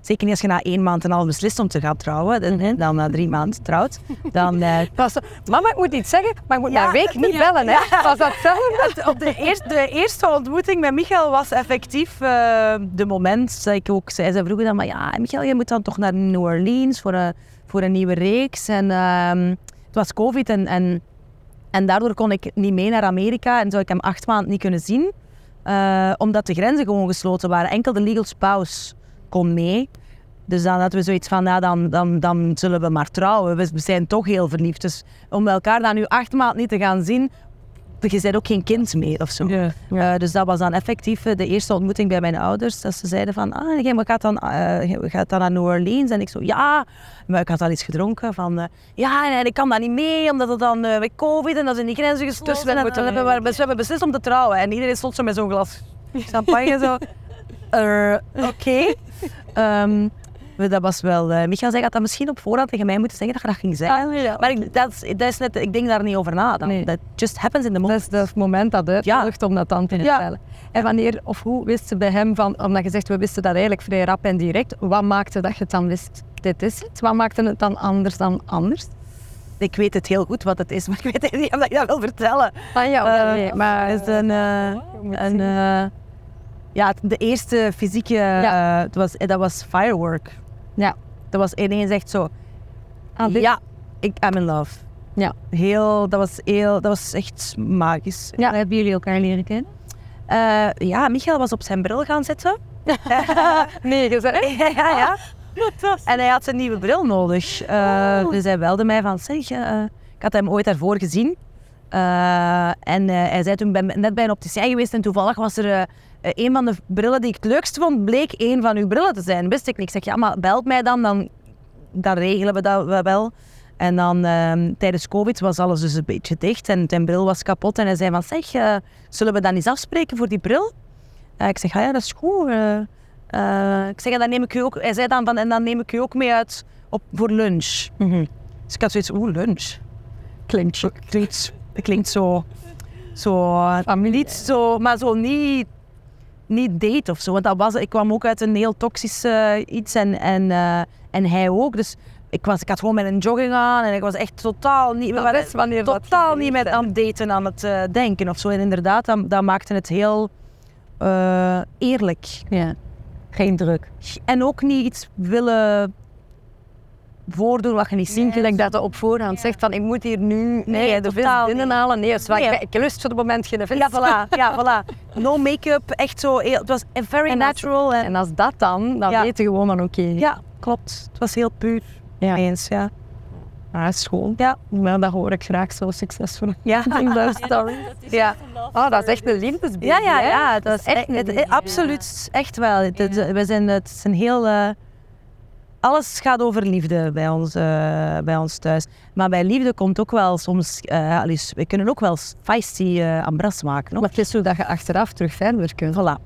Speaker 4: zeker niet als je na één maand en al beslist om te gaan trouwen, dan, dan na drie maanden trouwt. Dan, eh, <laughs>
Speaker 5: Pas, mama, ik moet iets zeggen, maar ik moet
Speaker 4: Ja.
Speaker 5: na een week niet bellen. Hè? Was dat hetzelfde?
Speaker 4: Op de, eerste, de eerste ontmoeting met Michael was effectief eh, de moment dat ik ook zei. Ze vroegen dan, maar ja, Michael, je moet dan toch naar New Orleans voor een, voor een nieuwe reeks. En ehm, het was COVID en, en, en daardoor kon ik niet mee naar Amerika en zou ik hem acht maanden niet kunnen zien. eh, omdat de grenzen gewoon gesloten waren. Enkel de legal spouse kon mee. Dus dan hadden we zoiets van, ja, dan, dan, dan zullen we maar trouwen. We, zijn toch heel verliefd. Dus om elkaar dan nu acht maanden niet te gaan zien, je bent ook geen kind meer of zo. Eh, dus dat was dan effectief eh, de eerste ontmoeting bij mijn ouders. Dat ze zeiden van, ah, jij gaat dan, eh, je gaat dan naar New Orleans. En ik zo, ja. Maar ik had al iets gedronken van, eh, ja, nee, ik kan daar niet mee, omdat het dan eh, met covid en dat zijn die grenzen gesloten.
Speaker 5: Dus we
Speaker 4: en we, dus we hebben beslist om te trouwen. En iedereen stond zo met zo'n glas <laughs> champagne zo. Eh, Oké. <laughs> Ehm, maar dat was wel... eh Michael zei dat dat misschien op voorhand tegen mij moeten zeggen dat je dat ging zeggen. Maar ik, dat, is, dat is net, ik denk daar niet over na. Dat,
Speaker 5: Nee.
Speaker 4: just happens in the moment.
Speaker 5: dat is het moment dat uitnodigt om dat dan te
Speaker 4: Ja.
Speaker 5: vertellen. En wanneer of hoe wist ze bij hem van, omdat je zegt we wisten dat eigenlijk vrij rap en direct, wat maakte dat je het dan wist? Dit is het. Wat maakte het dan anders dan anders?
Speaker 4: Ik weet het heel goed wat het is, <laughs> maar ik weet niet of ik dat wil vertellen.
Speaker 5: Ah ja,
Speaker 4: Eh,
Speaker 5: nee, maar
Speaker 4: Het is een... eh, een eh, ja, de eerste fysieke...
Speaker 5: Ja.
Speaker 4: eh, het was, dat was firework.
Speaker 5: Ja.
Speaker 4: Dat was ineens echt zo...
Speaker 5: Ah, dit-
Speaker 4: ja, ik, I'm in love.
Speaker 5: Ja.
Speaker 4: Heel, dat was heel... Dat was echt magisch.
Speaker 5: Ja.
Speaker 3: Hebben jullie elkaar leren kennen?
Speaker 4: Eh, ja, Michael was op zijn bril gaan zitten. <laughs>
Speaker 5: nee, je zei, <laughs>
Speaker 4: ja, ja, ja. <laughs> En hij had een nieuwe bril nodig. Eh, Dus hij belde mij van, zeg, eh, ik had hem ooit daarvoor gezien. Eh, en eh, hij zei toen, ben net bij een opticien geweest en toevallig was er eh, eh, een van de brillen die ik het leukst vond, bleek een van uw brillen te zijn. Wist ik niet. Ik zeg, ja, maar belt mij dan, dan, dan regelen we dat wel. En dan ehm, tijdens COVID was alles dus een beetje dicht en zijn bril was kapot. En hij zei van, zeg, eh, zullen we dan eens afspreken voor die bril? Eh, ik zeg, ah ja, dat is goed. eh. Eh, ik zeg, en dan neem ik u ook, hij zei dan van, en dan neem ik u ook mee uit op, voor lunch. Dus ik had zoiets, oeh, lunch. Klinkt, zo- klinkt, klinkt zo, zo, eh, niet zo, maar zo niet, niet date of zo. Want dat was, ik kwam ook uit een heel toxisch eh, iets en, en, eh, en hij ook. Dus ik, was, ik had gewoon met een jogging aan en ik was echt totaal niet,
Speaker 5: Dat is wanneer
Speaker 4: totaal niet met aan het daten aan het eh, denken of zo. En inderdaad, dat, dat maakte het heel eerlijk.
Speaker 3: Ja. Geen druk.
Speaker 4: En ook niet iets willen voordoen wat je niet
Speaker 5: Zien
Speaker 4: ziet.
Speaker 5: gelijk dat je op voorhand zegt van ik moet hier nu nee, de vis binnenhalen. Nee, waar,
Speaker 4: Nee.
Speaker 5: ik, ik lust voor het moment geen vis.
Speaker 4: Ja, voilà. Ja, <laughs> voilà. No make-up, echt zo. Het was very
Speaker 5: En als-
Speaker 4: natural. En,
Speaker 5: En als dat dan, dan
Speaker 4: Ja.
Speaker 5: weet je gewoon van oké.
Speaker 4: ja, klopt. Het was heel puur.
Speaker 5: Ja.
Speaker 4: Eens, ja.
Speaker 5: Ah, schoon.
Speaker 4: Ja.
Speaker 5: Maar dat hoor ik graag zo succesvol. <laughs>
Speaker 4: Ja.
Speaker 5: In dat story.
Speaker 4: Ja.
Speaker 5: Oh, dat is echt een liefdesbaby.
Speaker 4: Ja, ja, ja. Dat is
Speaker 5: echt
Speaker 4: echt,
Speaker 5: een
Speaker 4: het,
Speaker 5: liefde.
Speaker 4: absoluut, echt wel. We zijn, het is een heel, eh, alles gaat over liefde bij ons, eh, bij ons thuis. Maar bij liefde komt ook wel soms... eh allee, we kunnen ook wel feisty uh, ambras maken.
Speaker 5: Maar het is zo dat je achteraf terug verder kunt.
Speaker 4: Voilà.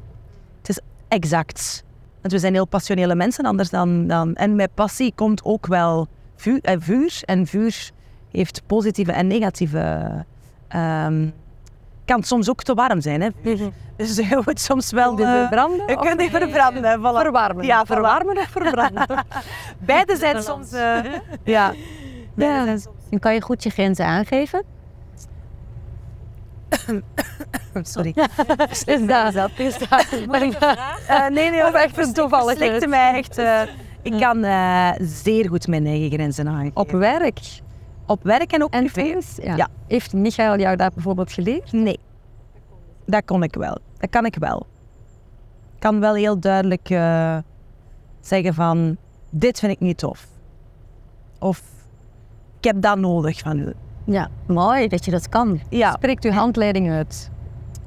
Speaker 4: Het is exact. Want we zijn heel passionele mensen, anders dan... dan en met passie komt ook wel vuur. En vuur, en vuur heeft positieve en negatieve... Um, kan soms ook te warm zijn. Hè? Vuur. Dus je moet soms wel...
Speaker 5: Uh, verbranden?
Speaker 4: Je kunt die verbranden. Voilà.
Speaker 5: Verwarmen.
Speaker 4: Ja,
Speaker 5: verwarmen of verbranden. <laughs>
Speaker 4: Beide <laughs> <laughs> zijn soms... Uh, ja.
Speaker 3: ja. En kan je goed je grenzen aangeven? <coughs>
Speaker 4: Sorry.
Speaker 3: is dat?
Speaker 4: dat is dat. uh, nee, nee.
Speaker 5: Of echt een toevallig.
Speaker 4: Mij echt... Uh, ik kan zeer goed mijn eigen grenzen aangeven.
Speaker 5: Op werk?
Speaker 4: Op werk en ook
Speaker 5: en
Speaker 4: privé.
Speaker 5: Ja. ja. Heeft Michael jou dat bijvoorbeeld geleerd?
Speaker 4: Nee. Dat kon ik wel. Dat kan ik wel. Ik kan wel heel duidelijk uh, zeggen van... Dit vind ik niet tof. Of... Ik heb dat nodig van u.
Speaker 3: Ja, mooi dat je dat kan.
Speaker 4: Ja.
Speaker 5: Spreekt uw handleiding uit?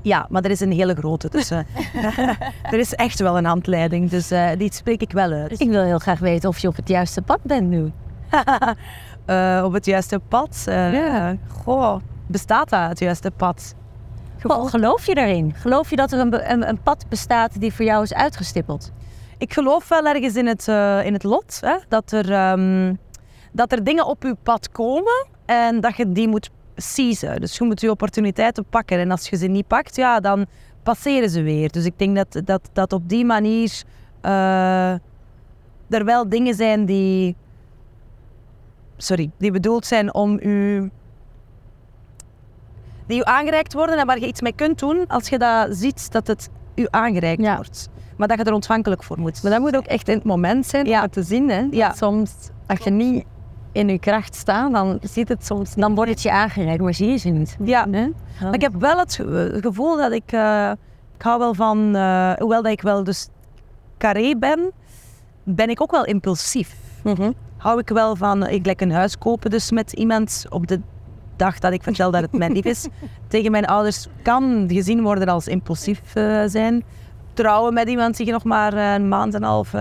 Speaker 4: Ja, maar er is een hele grote. Dus, uh, <laughs> er is echt wel een handleiding, dus uh, die spreek ik wel uit.
Speaker 3: Ik wil heel graag weten of je op het juiste pad bent nu. <laughs>
Speaker 4: uh, op het juiste pad?
Speaker 5: ja.
Speaker 4: Goh, bestaat dat, het juiste pad?
Speaker 3: Goh, geloof je daarin? Geloof je dat er een, een, een, pad bestaat die voor jou is uitgestippeld?
Speaker 4: Ik geloof wel ergens in het, in het lot. Hè? Dat, er, um, dat er dingen op je pad komen en dat je die moet seizen. Dus je moet je opportuniteiten pakken. En als je ze niet pakt, ja, dan passeren ze weer. Dus ik denk dat, dat, dat op die manier er wel dingen zijn die... Sorry, die bedoeld zijn om u... Die u aangereikt worden en waar je iets mee kunt doen als je dat ziet dat het u aangereikt
Speaker 5: ja.
Speaker 4: wordt. Maar dat je er ontvankelijk voor moet.
Speaker 5: Maar dat moet ook echt in het moment zijn
Speaker 4: ja.
Speaker 5: om het te zien. Hè?
Speaker 4: Ja.
Speaker 5: Soms, als je niet in je kracht staan, dan ziet het soms...
Speaker 3: Dan wordt het je aangereikt, maar zie je ze niet.
Speaker 4: Ja.
Speaker 3: Nee?
Speaker 4: Maar ik heb wel het gevoel dat ik... Uh, ik hou wel van... Uh, hoewel dat ik wel dus carré ben, ben ik ook wel impulsief.
Speaker 5: Mm -hmm.
Speaker 4: Hou ik wel van... Ik lekker een huis kopen dus met iemand op de dag dat ik vertel dat het mijn lief is. <laughs> Tegen mijn ouders kan gezien worden als impulsief uh, zijn. Trouwen met iemand die je nog maar een maand en een half...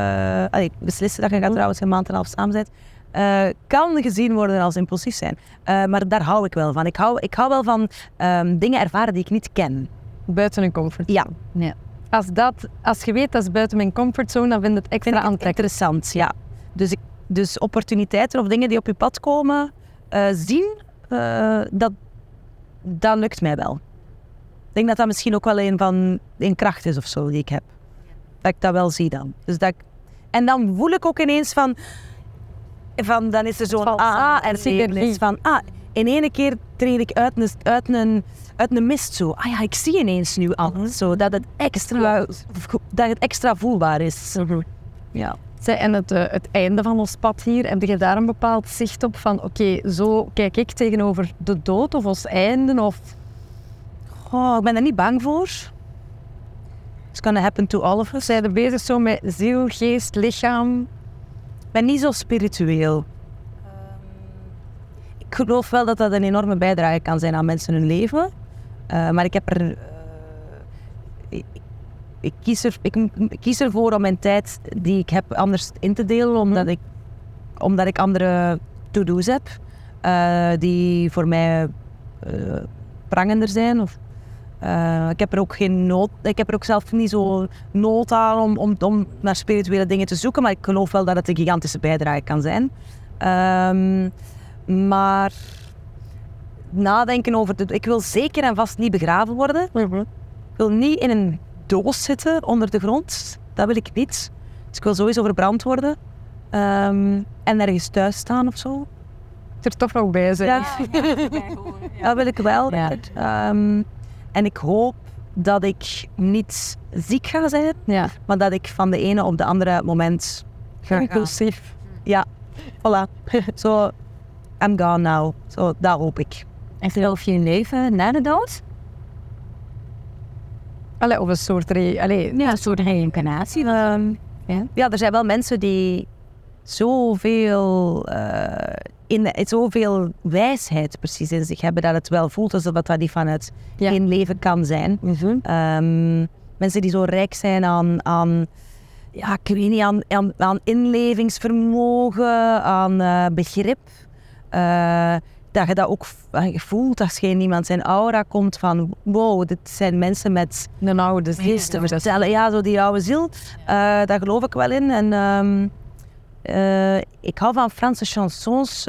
Speaker 4: Allee, beslissen dat je gaat trouwen als je een maand en een half samen bent. Uh, kan gezien worden als impulsief zijn. Uh, maar daar hou ik wel van. Ik hou, ik hou wel van um, dingen ervaren die ik niet ken.
Speaker 5: Buiten een comfortzone.
Speaker 4: Ja.
Speaker 3: ja.
Speaker 5: Als, dat, als je weet dat is buiten mijn comfortzone, dan vind je het extra
Speaker 4: interessant. Ja. Dus, ik, dus opportuniteiten of dingen die op je pad komen, uh, zien, dat, dat lukt mij wel. Ik denk dat dat misschien ook wel een van een kracht is of zo die ik heb. Dat ik dat wel zie dan. Dus dat ik, en dan voel ik ook ineens van van, dan is er zo'n aha-erlevenis van, ah, in ene keer treed ik uit een, uit een, uit een mist zo. Ah ja, ik zie ineens nu alles. Zo, dat, het extra, dat het extra voelbaar is. Ja.
Speaker 5: Zij, en het, uh, het einde van ons pad hier, heb je daar een bepaald zicht op van, oké, okay, zo kijk ik tegenover de dood of ons einde? Of...
Speaker 4: Oh, ik ben er niet bang voor. It's gonna happen to all of us.
Speaker 5: Zijn er bezig zo met ziel, geest, lichaam?
Speaker 4: Ik ben niet zo spiritueel. Um, ik geloof wel dat dat een enorme bijdrage kan zijn aan mensen hun leven. Uh, maar ik heb er. Uh, ik, ik, kies er, ik, ik, kies ervoor om mijn tijd die ik heb anders in te delen, omdat, mm. ik, omdat ik andere to-do's heb uh, die voor mij prangender zijn. Of, Uh, ik heb er ook geen nood, ik heb er ook zelf niet zo nood aan om, om, om, naar spirituele dingen te zoeken, maar ik geloof wel dat het een gigantische bijdrage kan zijn. Um, maar nadenken over, de, ik wil zeker en vast niet begraven worden.
Speaker 5: -hmm.
Speaker 4: Ik wil niet in een doos zitten onder de grond, dat wil ik niet. Dus ik wil sowieso verbrand worden um, en ergens thuis staan of zo.
Speaker 5: Er toch nog bij zijn.
Speaker 4: Ja, <laughs> dat wil ik wel. Ja. Um, en ik hoop dat ik niet ziek ga zijn,
Speaker 5: ja.
Speaker 4: maar dat ik van de ene op de andere moment ga gaan. Ja, voilà. Zo, so, I'm gone now. Zo, so, dat hoop ik.
Speaker 3: En geloof je in leven na de dood?
Speaker 5: Allee, of een soort, re Allee.
Speaker 3: Ja, een soort reïncarnatie.
Speaker 4: Um, ja. ja, er zijn wel mensen die zoveel, uh, in, zoveel wijsheid precies in zich hebben dat het wel voelt alsof dat niet vanuit geen ja. leven kan zijn.
Speaker 5: Mm -hmm.
Speaker 4: um, mensen die zo rijk zijn aan, aan ja, ik weet niet, aan, aan, aan inlevingsvermogen, aan eh, begrip. Eh, dat je dat ook je voelt als je in iemand zijn aura komt van wow, dit zijn mensen met
Speaker 5: Een oude
Speaker 4: iets te vertellen. Ja, zo die oude ziel, eh, daar geloof ik wel in. En ehm, eh, ik hou van Franse chansons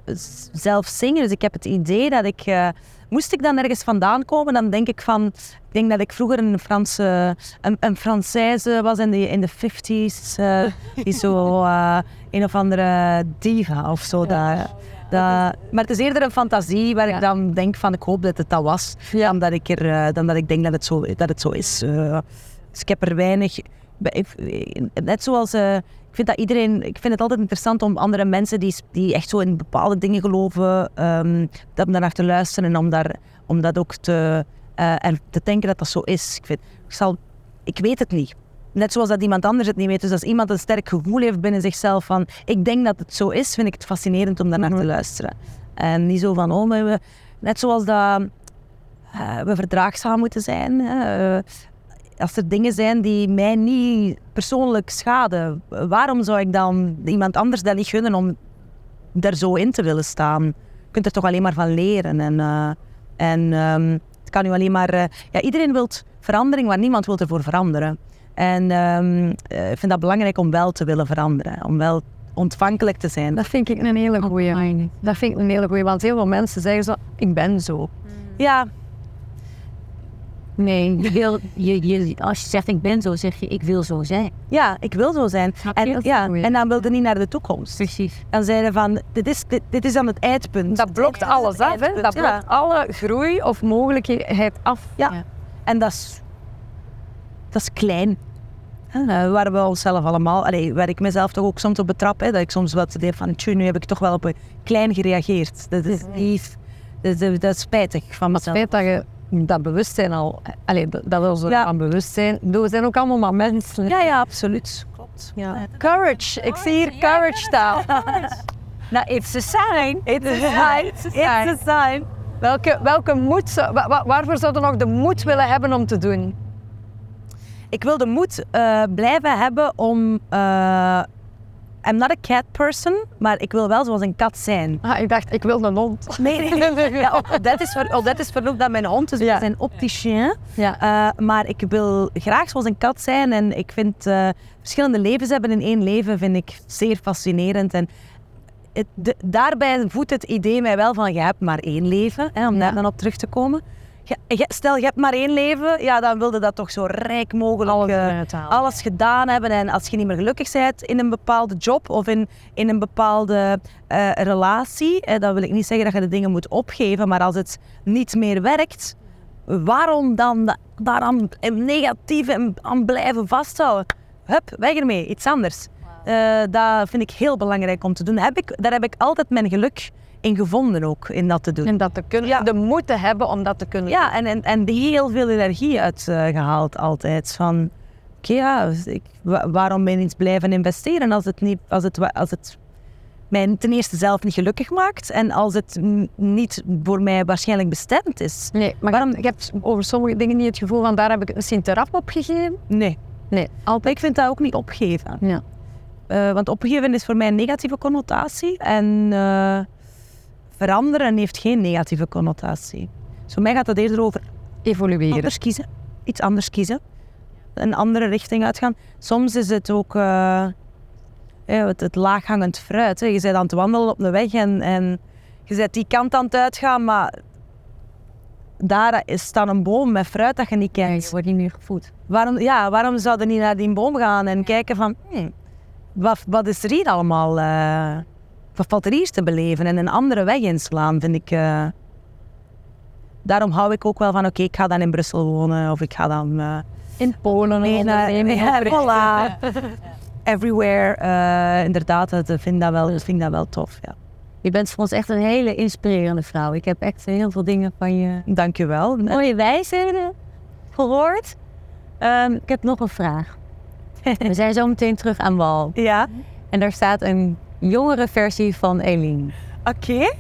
Speaker 4: zelf zingen, dus ik heb het idee dat ik... eh, moest ik dan ergens vandaan komen, dan denk ik van... Ik denk dat ik vroeger een Franse... Een, een Française was in de, in de 50s. eh, die zo <laughs> een of andere diva of zo. Dat, dat, maar het is eerder een fantasie waar ik dan denk van... Ik hoop dat het dat was. Dan, dat ik er, eh, dan dat ik denk dat het zo, dat het zo is. eh. dus ik heb er weinig... bij- Net zoals... eh, ik vind, dat iedereen, ik vind het altijd interessant om andere mensen die, die echt zo in bepaalde dingen geloven, ehm, dat om daarnaar te luisteren en om, daar, om dat ook te, eh, en te denken dat dat zo is. Ik, vind, ik, zal, ik weet het niet. Net zoals dat iemand anders het niet weet. Dus als iemand een sterk gevoel heeft binnen zichzelf van ik denk dat het zo is, vind ik het fascinerend om daarnaar te luisteren. En niet zo van, oh, maar we, net zoals dat eh, we verdraagzaam moeten zijn. eh, als er dingen zijn die mij niet persoonlijk schaden, waarom zou ik dan iemand anders dat niet gunnen om daar zo in te willen staan? Je kunt er toch alleen maar van leren. En, eh, en ehm, het kan nu alleen maar... ja, iedereen wil verandering, maar niemand wil ervoor veranderen. En ehm, eh, ik vind dat belangrijk om wel te willen veranderen. Om wel ontvankelijk te zijn.
Speaker 5: Dat vind ik een hele goeie. Dat vind ik een hele goeie, want heel veel mensen zeggen zo, ik ben zo.
Speaker 4: Ja,
Speaker 3: Nee, je wil, je, je, als je zegt ik ben zo, zeg je ik wil zo zijn.
Speaker 4: ja, ik wil zo zijn.
Speaker 5: Je?
Speaker 4: En, ja, en dan wilde niet naar de toekomst.
Speaker 3: Precies.
Speaker 4: Dan zeiden van, dit is, dit, dit is aan het eindpunt.
Speaker 5: Dat blokt alles af, hè? Dat
Speaker 4: Ja.
Speaker 5: blokt alle groei of mogelijkheid af.
Speaker 4: Ja.
Speaker 3: Ja.
Speaker 4: En dat is, dat is klein. Eh, waar we onszelf allemaal, allee, waar ik mezelf toch ook soms op betrap, hè, dat ik soms wel het idee van, tjoe, nu heb ik toch wel op een klein gereageerd. Dat is niet, dat, is- dat is spijtig van
Speaker 5: Maar het
Speaker 4: mezelf.
Speaker 5: feit dat je dat bewustzijn al, allee, dat we ons
Speaker 4: Ja.
Speaker 5: ervan bewust zijn, we zijn ook allemaal maar mensen.
Speaker 4: Ja, ja, absoluut. Klopt.
Speaker 5: Ja. Courage, ik zie hier courage staan. <laughs>
Speaker 3: Nou, it's a sign.
Speaker 4: It's a sign. It's a sign.
Speaker 5: Welke, welke moed, waarvoor zouden we nog de moed willen hebben om te doen?
Speaker 4: Ik wil de moed eh, blijven hebben om... eh, I'm not a cat person, maar ik wil wel zoals een kat zijn.
Speaker 5: Ah, ik dacht, ik wil een hond.
Speaker 4: Nee, nee, nee. <laughs> Ja, dat is, ver, dat is vernoemd aan mijn hond, dus
Speaker 5: Ja.
Speaker 4: zijn opticien.
Speaker 5: Ja.
Speaker 4: Eh, maar ik wil graag zoals een kat zijn en ik vind verschillende levens hebben in één leven vind ik zeer fascinerend. En het, de- daarbij voedt het idee mij wel van je hebt maar één leven, hè, om daar dan op terug te komen. Stel je hebt maar één leven, ja, dan wilde dat toch zo rijk mogelijk
Speaker 5: Alles
Speaker 4: eh, alles gedaan hebben. En als je niet meer gelukkig bent in een bepaalde job of in, in een bepaalde eh, relatie, eh, dan wil ik niet zeggen dat je de dingen moet opgeven, maar als het niet meer werkt, waarom dan da- daaraan negatief en aan blijven vasthouden? Hup, weg ermee, iets anders. Eh, dat vind ik heel belangrijk om te doen. Heb ik, daar heb ik altijd mijn geluk in gevonden ook, in dat te doen.
Speaker 5: En dat te kunnen,
Speaker 4: Ja.
Speaker 5: de moed te hebben om dat te kunnen
Speaker 4: Ja, en, en, en heel veel energie uitgehaald altijd. Van, oké, ja, ik, wa- waarom ben ik iets blijven investeren als het, niet, als, het, als het mij ten eerste zelf niet gelukkig maakt en als het niet voor mij waarschijnlijk bestemd is?
Speaker 5: Nee, maar
Speaker 4: Waarom-
Speaker 5: ik heb over sommige dingen niet het gevoel van daar heb ik misschien te rap opgegeven.
Speaker 4: Nee,
Speaker 5: Nee,
Speaker 4: altijd. ik vind dat ook niet opgeven.
Speaker 5: Ja.
Speaker 4: Eh, want opgeven is voor mij een negatieve connotatie en eh, veranderen heeft geen negatieve connotatie. Dus voor mij gaat het eerder over
Speaker 5: Evolueren.
Speaker 4: anders kiezen. Iets anders kiezen. Een andere richting uitgaan. Soms is het ook eh, ja, het, het laaghangend fruit. Hè. Je bent aan het wandelen op de weg en, en je bent die kant aan het uitgaan, maar daar is staat een boom met fruit dat je niet
Speaker 3: Je
Speaker 4: kent.
Speaker 3: wordt niet meer gevoed.
Speaker 4: Waarom, ja, waarom zou je niet naar die boom gaan en kijken van... hmm, wat, wat is er hier allemaal... eh, wat valt er hier te beleven? En een andere weg inslaan, vind ik... eh, daarom hou ik ook wel van... Oké, ik ga dan in Brussel wonen of ik ga dan... eh,
Speaker 5: In Polen
Speaker 4: naar-
Speaker 5: onderneming <laughs>
Speaker 4: ja, voilà. Everywhere. inderdaad, dat vind ik dat wel, vind ik dat wel tof. Ja.
Speaker 3: Je bent voor ons echt een hele inspirerende vrouw. Ik heb echt heel veel dingen van je
Speaker 4: Dank je wel.
Speaker 3: mooie wijsheden gehoord. Ehm, ik heb nog een vraag. <laughs> We zijn zo meteen terug aan wal.
Speaker 4: Ja,
Speaker 3: En daar staat een jongere versie van Eline.
Speaker 4: oké.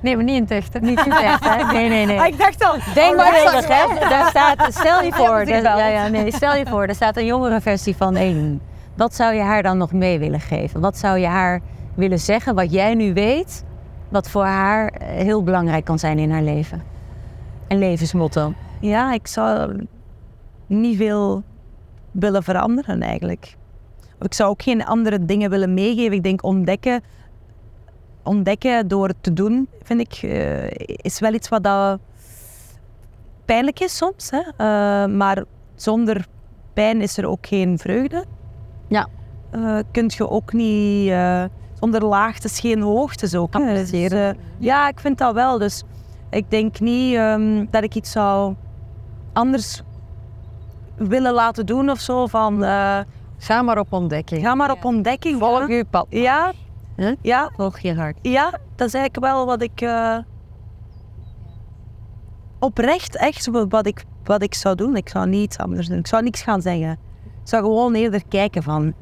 Speaker 5: Nee, maar niet in het echt. hè.
Speaker 3: Niet in hè? Nee, nee, nee. <laughs>
Speaker 4: Ah, ik dacht al...
Speaker 3: Denk maar terug, hè. Daar staat, stel je voor, daar-
Speaker 5: wel.
Speaker 3: ja, ja, nee, stel je voor, er staat een jongere versie van Eline. Wat zou je haar dan nog mee willen geven? Wat zou je haar willen zeggen wat jij nu weet, wat voor haar eh, heel belangrijk kan zijn in haar leven? Een levensmotto.
Speaker 4: Ja, ik zou niet veel willen veranderen eigenlijk. Ik zou ook geen andere dingen willen meegeven. Ik denk ontdekken, ontdekken door het te doen, vind ik, eh, is wel iets wat dat pijnlijk is soms. Hè? Eh, maar zonder pijn is er ook geen vreugde.
Speaker 3: Ja.
Speaker 4: Eh kunt je ook niet, zonder laagtes geen hoogtes ook. hè. Dus, ja, ik vind dat wel. Dus ik denk niet ehm, dat ik iets zou anders willen laten doen of zo. Van, eh,
Speaker 5: Ga maar op ontdekking.
Speaker 4: ga maar op ontdekking.
Speaker 5: Volg je pad.
Speaker 4: Ja,
Speaker 3: Huh?
Speaker 4: ja,
Speaker 3: Volg je hart.
Speaker 4: ja, dat is eigenlijk wel wat ik eh, oprecht echt wa- wat ik, wat ik zou doen. Ik zou niets anders doen. Ik zou niks gaan zeggen. Ik zou gewoon eerder kijken van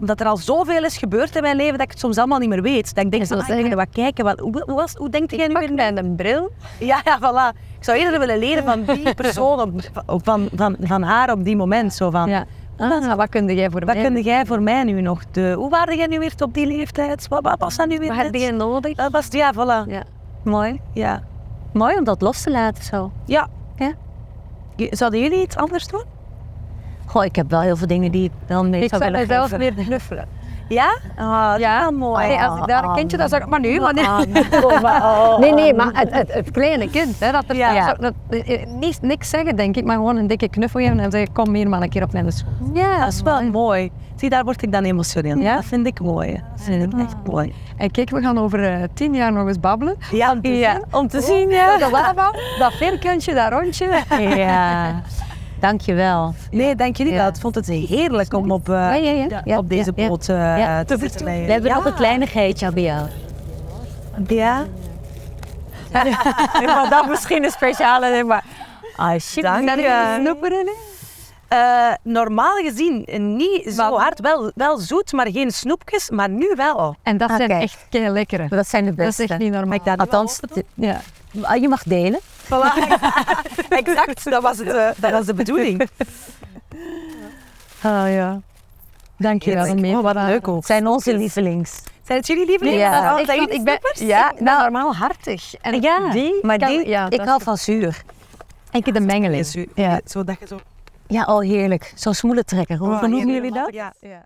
Speaker 4: omdat er al zoveel is gebeurd in mijn leven dat ik het soms allemaal niet meer weet. Dat ik denk, van, ah, ik ga wat kijken. Wat, hoe, hoe, was, hoe denkt jij nu weer?
Speaker 5: een bril.
Speaker 4: Ja, ja, voilà. Ik zou eerder willen leren van die <laughs> persoon, op, van, van, van haar op die moment. Zo van,
Speaker 5: Ja. Ah, wat kun jij voor
Speaker 4: Wat
Speaker 5: mij?
Speaker 4: kun jij voor mij nu nog? De, hoe waren jij nu weer op die leeftijd? Wat, wat was dat nu weer?
Speaker 5: Wat heb je nodig?
Speaker 4: Dat was, ja, voilà.
Speaker 5: Ja.
Speaker 3: Mooi.
Speaker 4: Ja.
Speaker 3: Mooi om dat los te laten zo.
Speaker 4: ja.
Speaker 3: Ja.
Speaker 4: Zouden jullie iets anders doen?
Speaker 3: Goh, ik heb wel heel veel dingen die ik wel mee
Speaker 5: Ik
Speaker 3: zou
Speaker 5: zou
Speaker 3: willen
Speaker 5: mezelf
Speaker 3: geven.
Speaker 5: meer knuffelen.
Speaker 4: Ja? Ah, dat is
Speaker 5: Ja.
Speaker 4: wel mooi.
Speaker 5: Nee, als ik daar een kindje, dan zeg ik, maar nu, <laughs> maar
Speaker 3: Ah,
Speaker 5: nee. Nee, nee, maar het, het, het kleine kind, hè, dat er
Speaker 4: Ja.
Speaker 5: dat, dat, niks, niks zeggen, denk ik, maar gewoon een dikke knuffel geven en zeggen, kom hier maar een keer op mijn school.
Speaker 3: Ja,
Speaker 4: Dat is wel mooi. Zie, daar word ik dan emotioneel.
Speaker 5: Ja?
Speaker 4: Dat vind ik mooi. Dat vind ik echt mooi.
Speaker 5: En kijk, we gaan over eh, tien jaar nog eens babbelen.
Speaker 4: Ja, om te zien. Om te zien, ja.
Speaker 5: Dat lava, dat vierkantje, dat rondje.
Speaker 3: Ja, <laughs> dankjewel.
Speaker 4: Nee, dank jullie
Speaker 5: Ja.
Speaker 4: wel. Ik vond het heerlijk om op, eh,
Speaker 3: Ja, ja, ja. ja
Speaker 4: op deze
Speaker 3: ja, ja.
Speaker 4: boot eh,
Speaker 3: Ja.
Speaker 4: te met
Speaker 3: We hebben
Speaker 4: ja.
Speaker 3: nog een kleinigheidje bij jou. <laughs>
Speaker 4: Ja.
Speaker 3: maar dat misschien een speciale, maar... Alsjeblieft.
Speaker 4: Dank
Speaker 5: Zijn
Speaker 4: je. Eh, normaal gezien niet zo hard. Wel, wel zoet, maar geen snoepjes. Maar nu wel.
Speaker 5: En dat zijn echt kei lekkere.
Speaker 3: Dat zijn de
Speaker 5: Dat is
Speaker 3: beste.
Speaker 5: echt niet normaal.
Speaker 4: Mag ik
Speaker 3: Althans,
Speaker 5: Ja.
Speaker 3: Ah, je mag delen.
Speaker 4: Voilà. <laughs> exact, dat was, het, eh, dat was de bedoeling.
Speaker 5: Ah ja. Dank je wel.
Speaker 4: Oh, wat leuk ook.
Speaker 3: Het zijn onze lievelings.
Speaker 4: Zijn het jullie lievelingen?
Speaker 3: Ja.
Speaker 4: Oh,
Speaker 5: ik,
Speaker 4: zijn
Speaker 5: vond-
Speaker 4: jullie
Speaker 5: ik ben, ja, nou, normaal hartig. En
Speaker 3: Ja,
Speaker 5: die
Speaker 3: maar
Speaker 5: kan-
Speaker 3: die,
Speaker 5: ja,
Speaker 3: ik hou van zuur.
Speaker 5: Ik heb de mengeling.
Speaker 4: Zo,
Speaker 5: Ja.
Speaker 4: Zodat je zo...
Speaker 3: Ja, oh heerlijk. Zo'n smoelentrekker. Hoe
Speaker 4: Oh,
Speaker 3: noemen
Speaker 4: heerlijk.
Speaker 3: jullie dat?
Speaker 4: Ja.